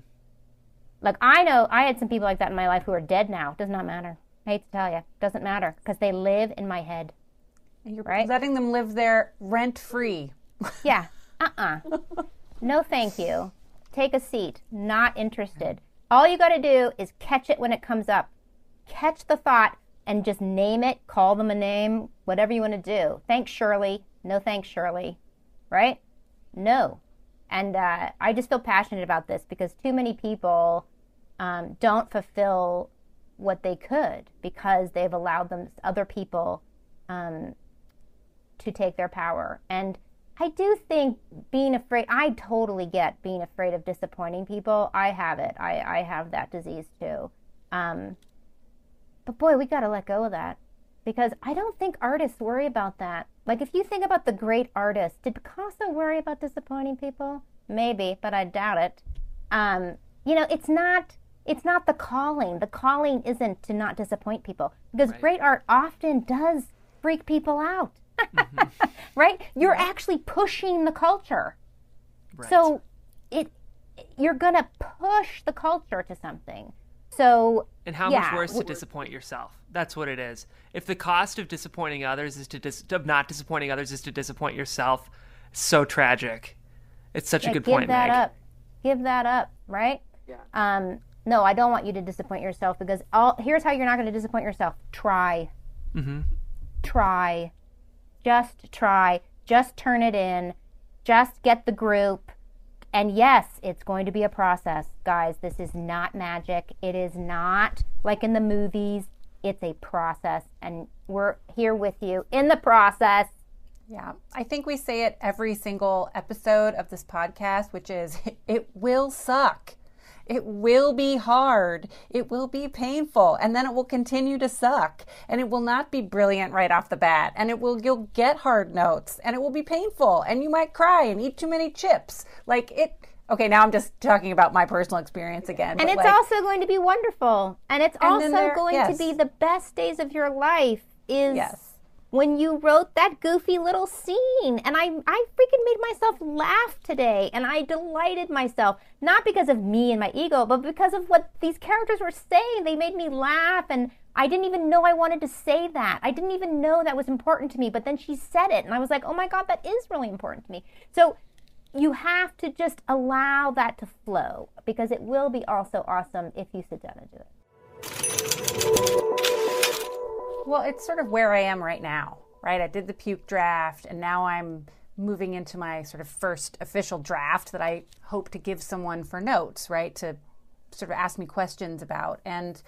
like i know i had some people like that in my life who are dead now. It does not matter. I hate to tell you doesn't matter because they live in my head you're right? letting them live there rent free yeah uh-uh no thank you Take a seat. Not interested. All you got to do is catch it when it comes up. Catch the thought and just name it, call them a name, whatever you want to do. Thanks, Shirley. No thanks, Shirley. Right? No. And uh, I just feel passionate about this because too many people um, don't fulfill what they could because they've allowed them other people um, to take their power. And I do think being afraid, I totally get being afraid of disappointing people. I have it. I, I have that disease too. Um, but boy, we got to let go of that because I don't think artists worry about that. Like, if you think about the great artists, did Picasso worry about disappointing people? Maybe, but I doubt it. Um, you know, it's not. It's not the calling. The calling isn't to not disappoint people because right. great art often does freak people out mm-hmm. right? You're actually pushing the culture. Right. So it you're going to push the culture to something. So and how yeah, much worse to disappoint yourself? That's what it is. If the cost of disappointing others is to dis- of not disappointing others is to disappoint yourself, so tragic. It's such yeah, a good give point, that Meg. up. Give that up, right? Yeah. Um, no, I don't want you to disappoint yourself because all here's how you're not going to disappoint yourself. Try. Mm-hmm. Try. Just try. Just turn it in. Just get the group. And yes, it's going to be a process, guys. This is not magic. It is not like in the movies. It's a process, and we're here with you in the process. Yeah, I think we say it every single episode of this podcast, which is it will suck. It will be hard. It will be painful. And then it will continue to suck. And it will not be brilliant right off the bat. And it will, you'll get hard notes and it will be painful. And you might cry and eat too many chips. Like it, okay, now I'm just talking about my personal experience again. And it's like, also going to be wonderful. And it's And also there- going yes. to be the best days of your life is Yes. When you wrote that goofy little scene. And I, I freaking made myself laugh today. And I delighted myself. Not because of me and my ego, but because of what these characters were saying. They made me laugh. And I didn't even know I wanted to say that. I didn't even know that was important to me. But then she said it. And I was like, oh my God, that is really important to me. So you have to just allow that to flow because it will be also awesome if you sit down and do it. Well, it's sort of where I am right now, right? I did the puke draft and now I'm moving into my sort of first official draft that I hope to give someone for notes, right? To sort of ask me questions about. And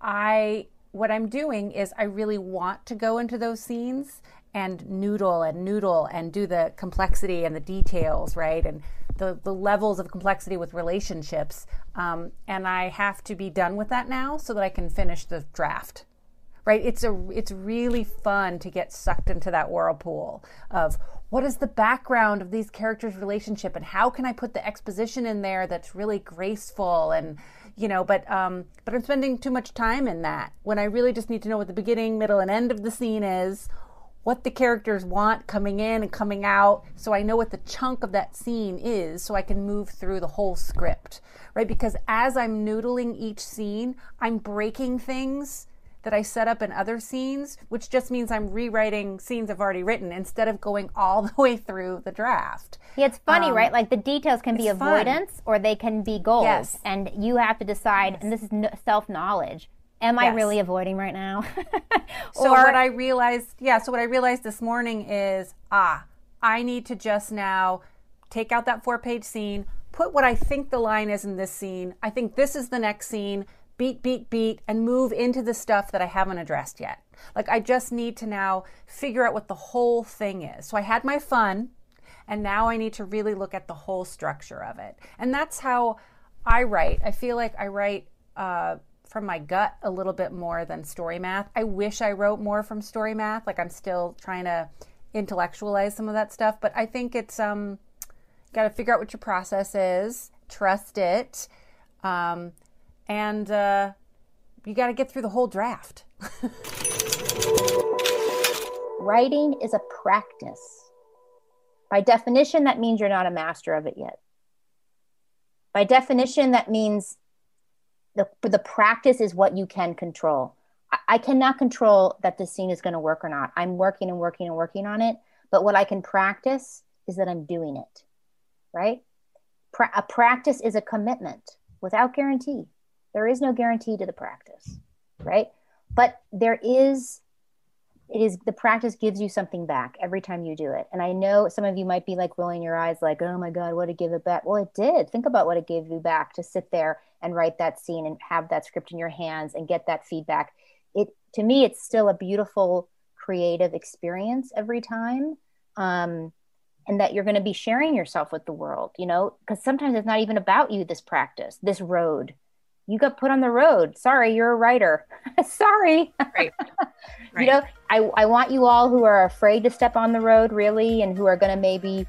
I, what I'm doing is I really want to go into those scenes and noodle and noodle and do the complexity and the details, right? And the, the levels of complexity with relationships. Um, and I have to be done with that now so that I can finish the draft right it's a it's really fun to get sucked into that whirlpool of what is the background of these characters relationship and how can i put the exposition in there that's really graceful and you know but um but i'm spending too much time in that when i really just need to know what the beginning middle and end of the scene is what the characters want coming in and coming out so I know what the chunk of that scene is so I can move through the whole script, right? Because as I'm noodling each scene, I'm breaking things that I set up in other scenes, which just means I'm rewriting scenes I've already written instead of going all the way through the draft. Yeah, it's funny, Um, right? Like the details can be it's fun. avoidance or they can be goals. Yes. And you have to decide, and this is no, self knowledge. Am I really avoiding right now? So or what I realized, yeah, so what I realized this morning is, ah, I need to just now take out that four-page scene, put what I think the line is in this scene. I think this is the next scene. Beat, beat, beat, and move into the stuff that I haven't addressed yet. Like I just need to now figure out what the whole thing is. So I had my fun, and now I need to really look at the whole structure of it. And that's how I write. I feel like I write. Uh, from my gut a little bit more than story math. I wish I wrote more from story math. Like I'm still trying to intellectualize some of that stuff, but I think it's um got to figure out what your process is, trust it, um, and uh, you got to get through the whole draft. Writing is a practice. By definition, that means you're not a master of it yet. By definition, that means the, the practice is what you can control. I, I cannot control that the scene is going to work or not. I'm working and working and working on it. But what I can practice is that I'm doing it, right? Pra- a practice is a commitment without guarantee. There is no guarantee to the practice, right? But there is it is the practice gives you something back every time you do it. And I know some of you might be like rolling your eyes, like, oh my God, what it give it back? Well, it did. Think about what it gave you back to sit there and write that scene and have that script in your hands and get that feedback. It to me, it's still a beautiful creative experience every time. Um, and that you're going to be sharing yourself with the world, you know, because sometimes it's not even about you, this practice, this road. You got put on the road. Sorry, you're a writer. Sorry. Right. right. You know, I, I want you all who are afraid to step on the road, really, and who are going to maybe,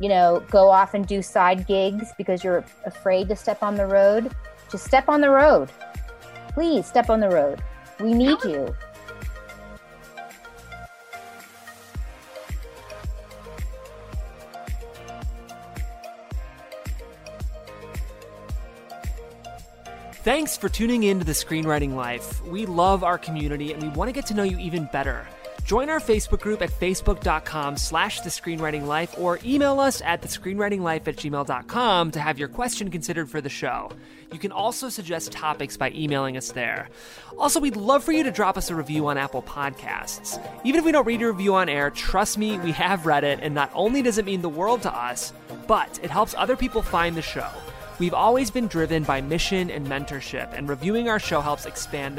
you know, go off and do side gigs because you're afraid to step on the road. Just step on the road. Please step on the road. We need you. Thanks for tuning in to the Screenwriting Life. We love our community and we want to get to know you even better. Join our Facebook group at facebook.com slash the screenwriting life or email us at the screenwriting life at gmail.com to have your question considered for the show. You can also suggest topics by emailing us there. Also, we'd love for you to drop us a review on Apple Podcasts. Even if we don't read your review on air, trust me, we have read it, and not only does it mean the world to us, but it helps other people find the show. We've always been driven by mission and mentorship, and reviewing our show helps expand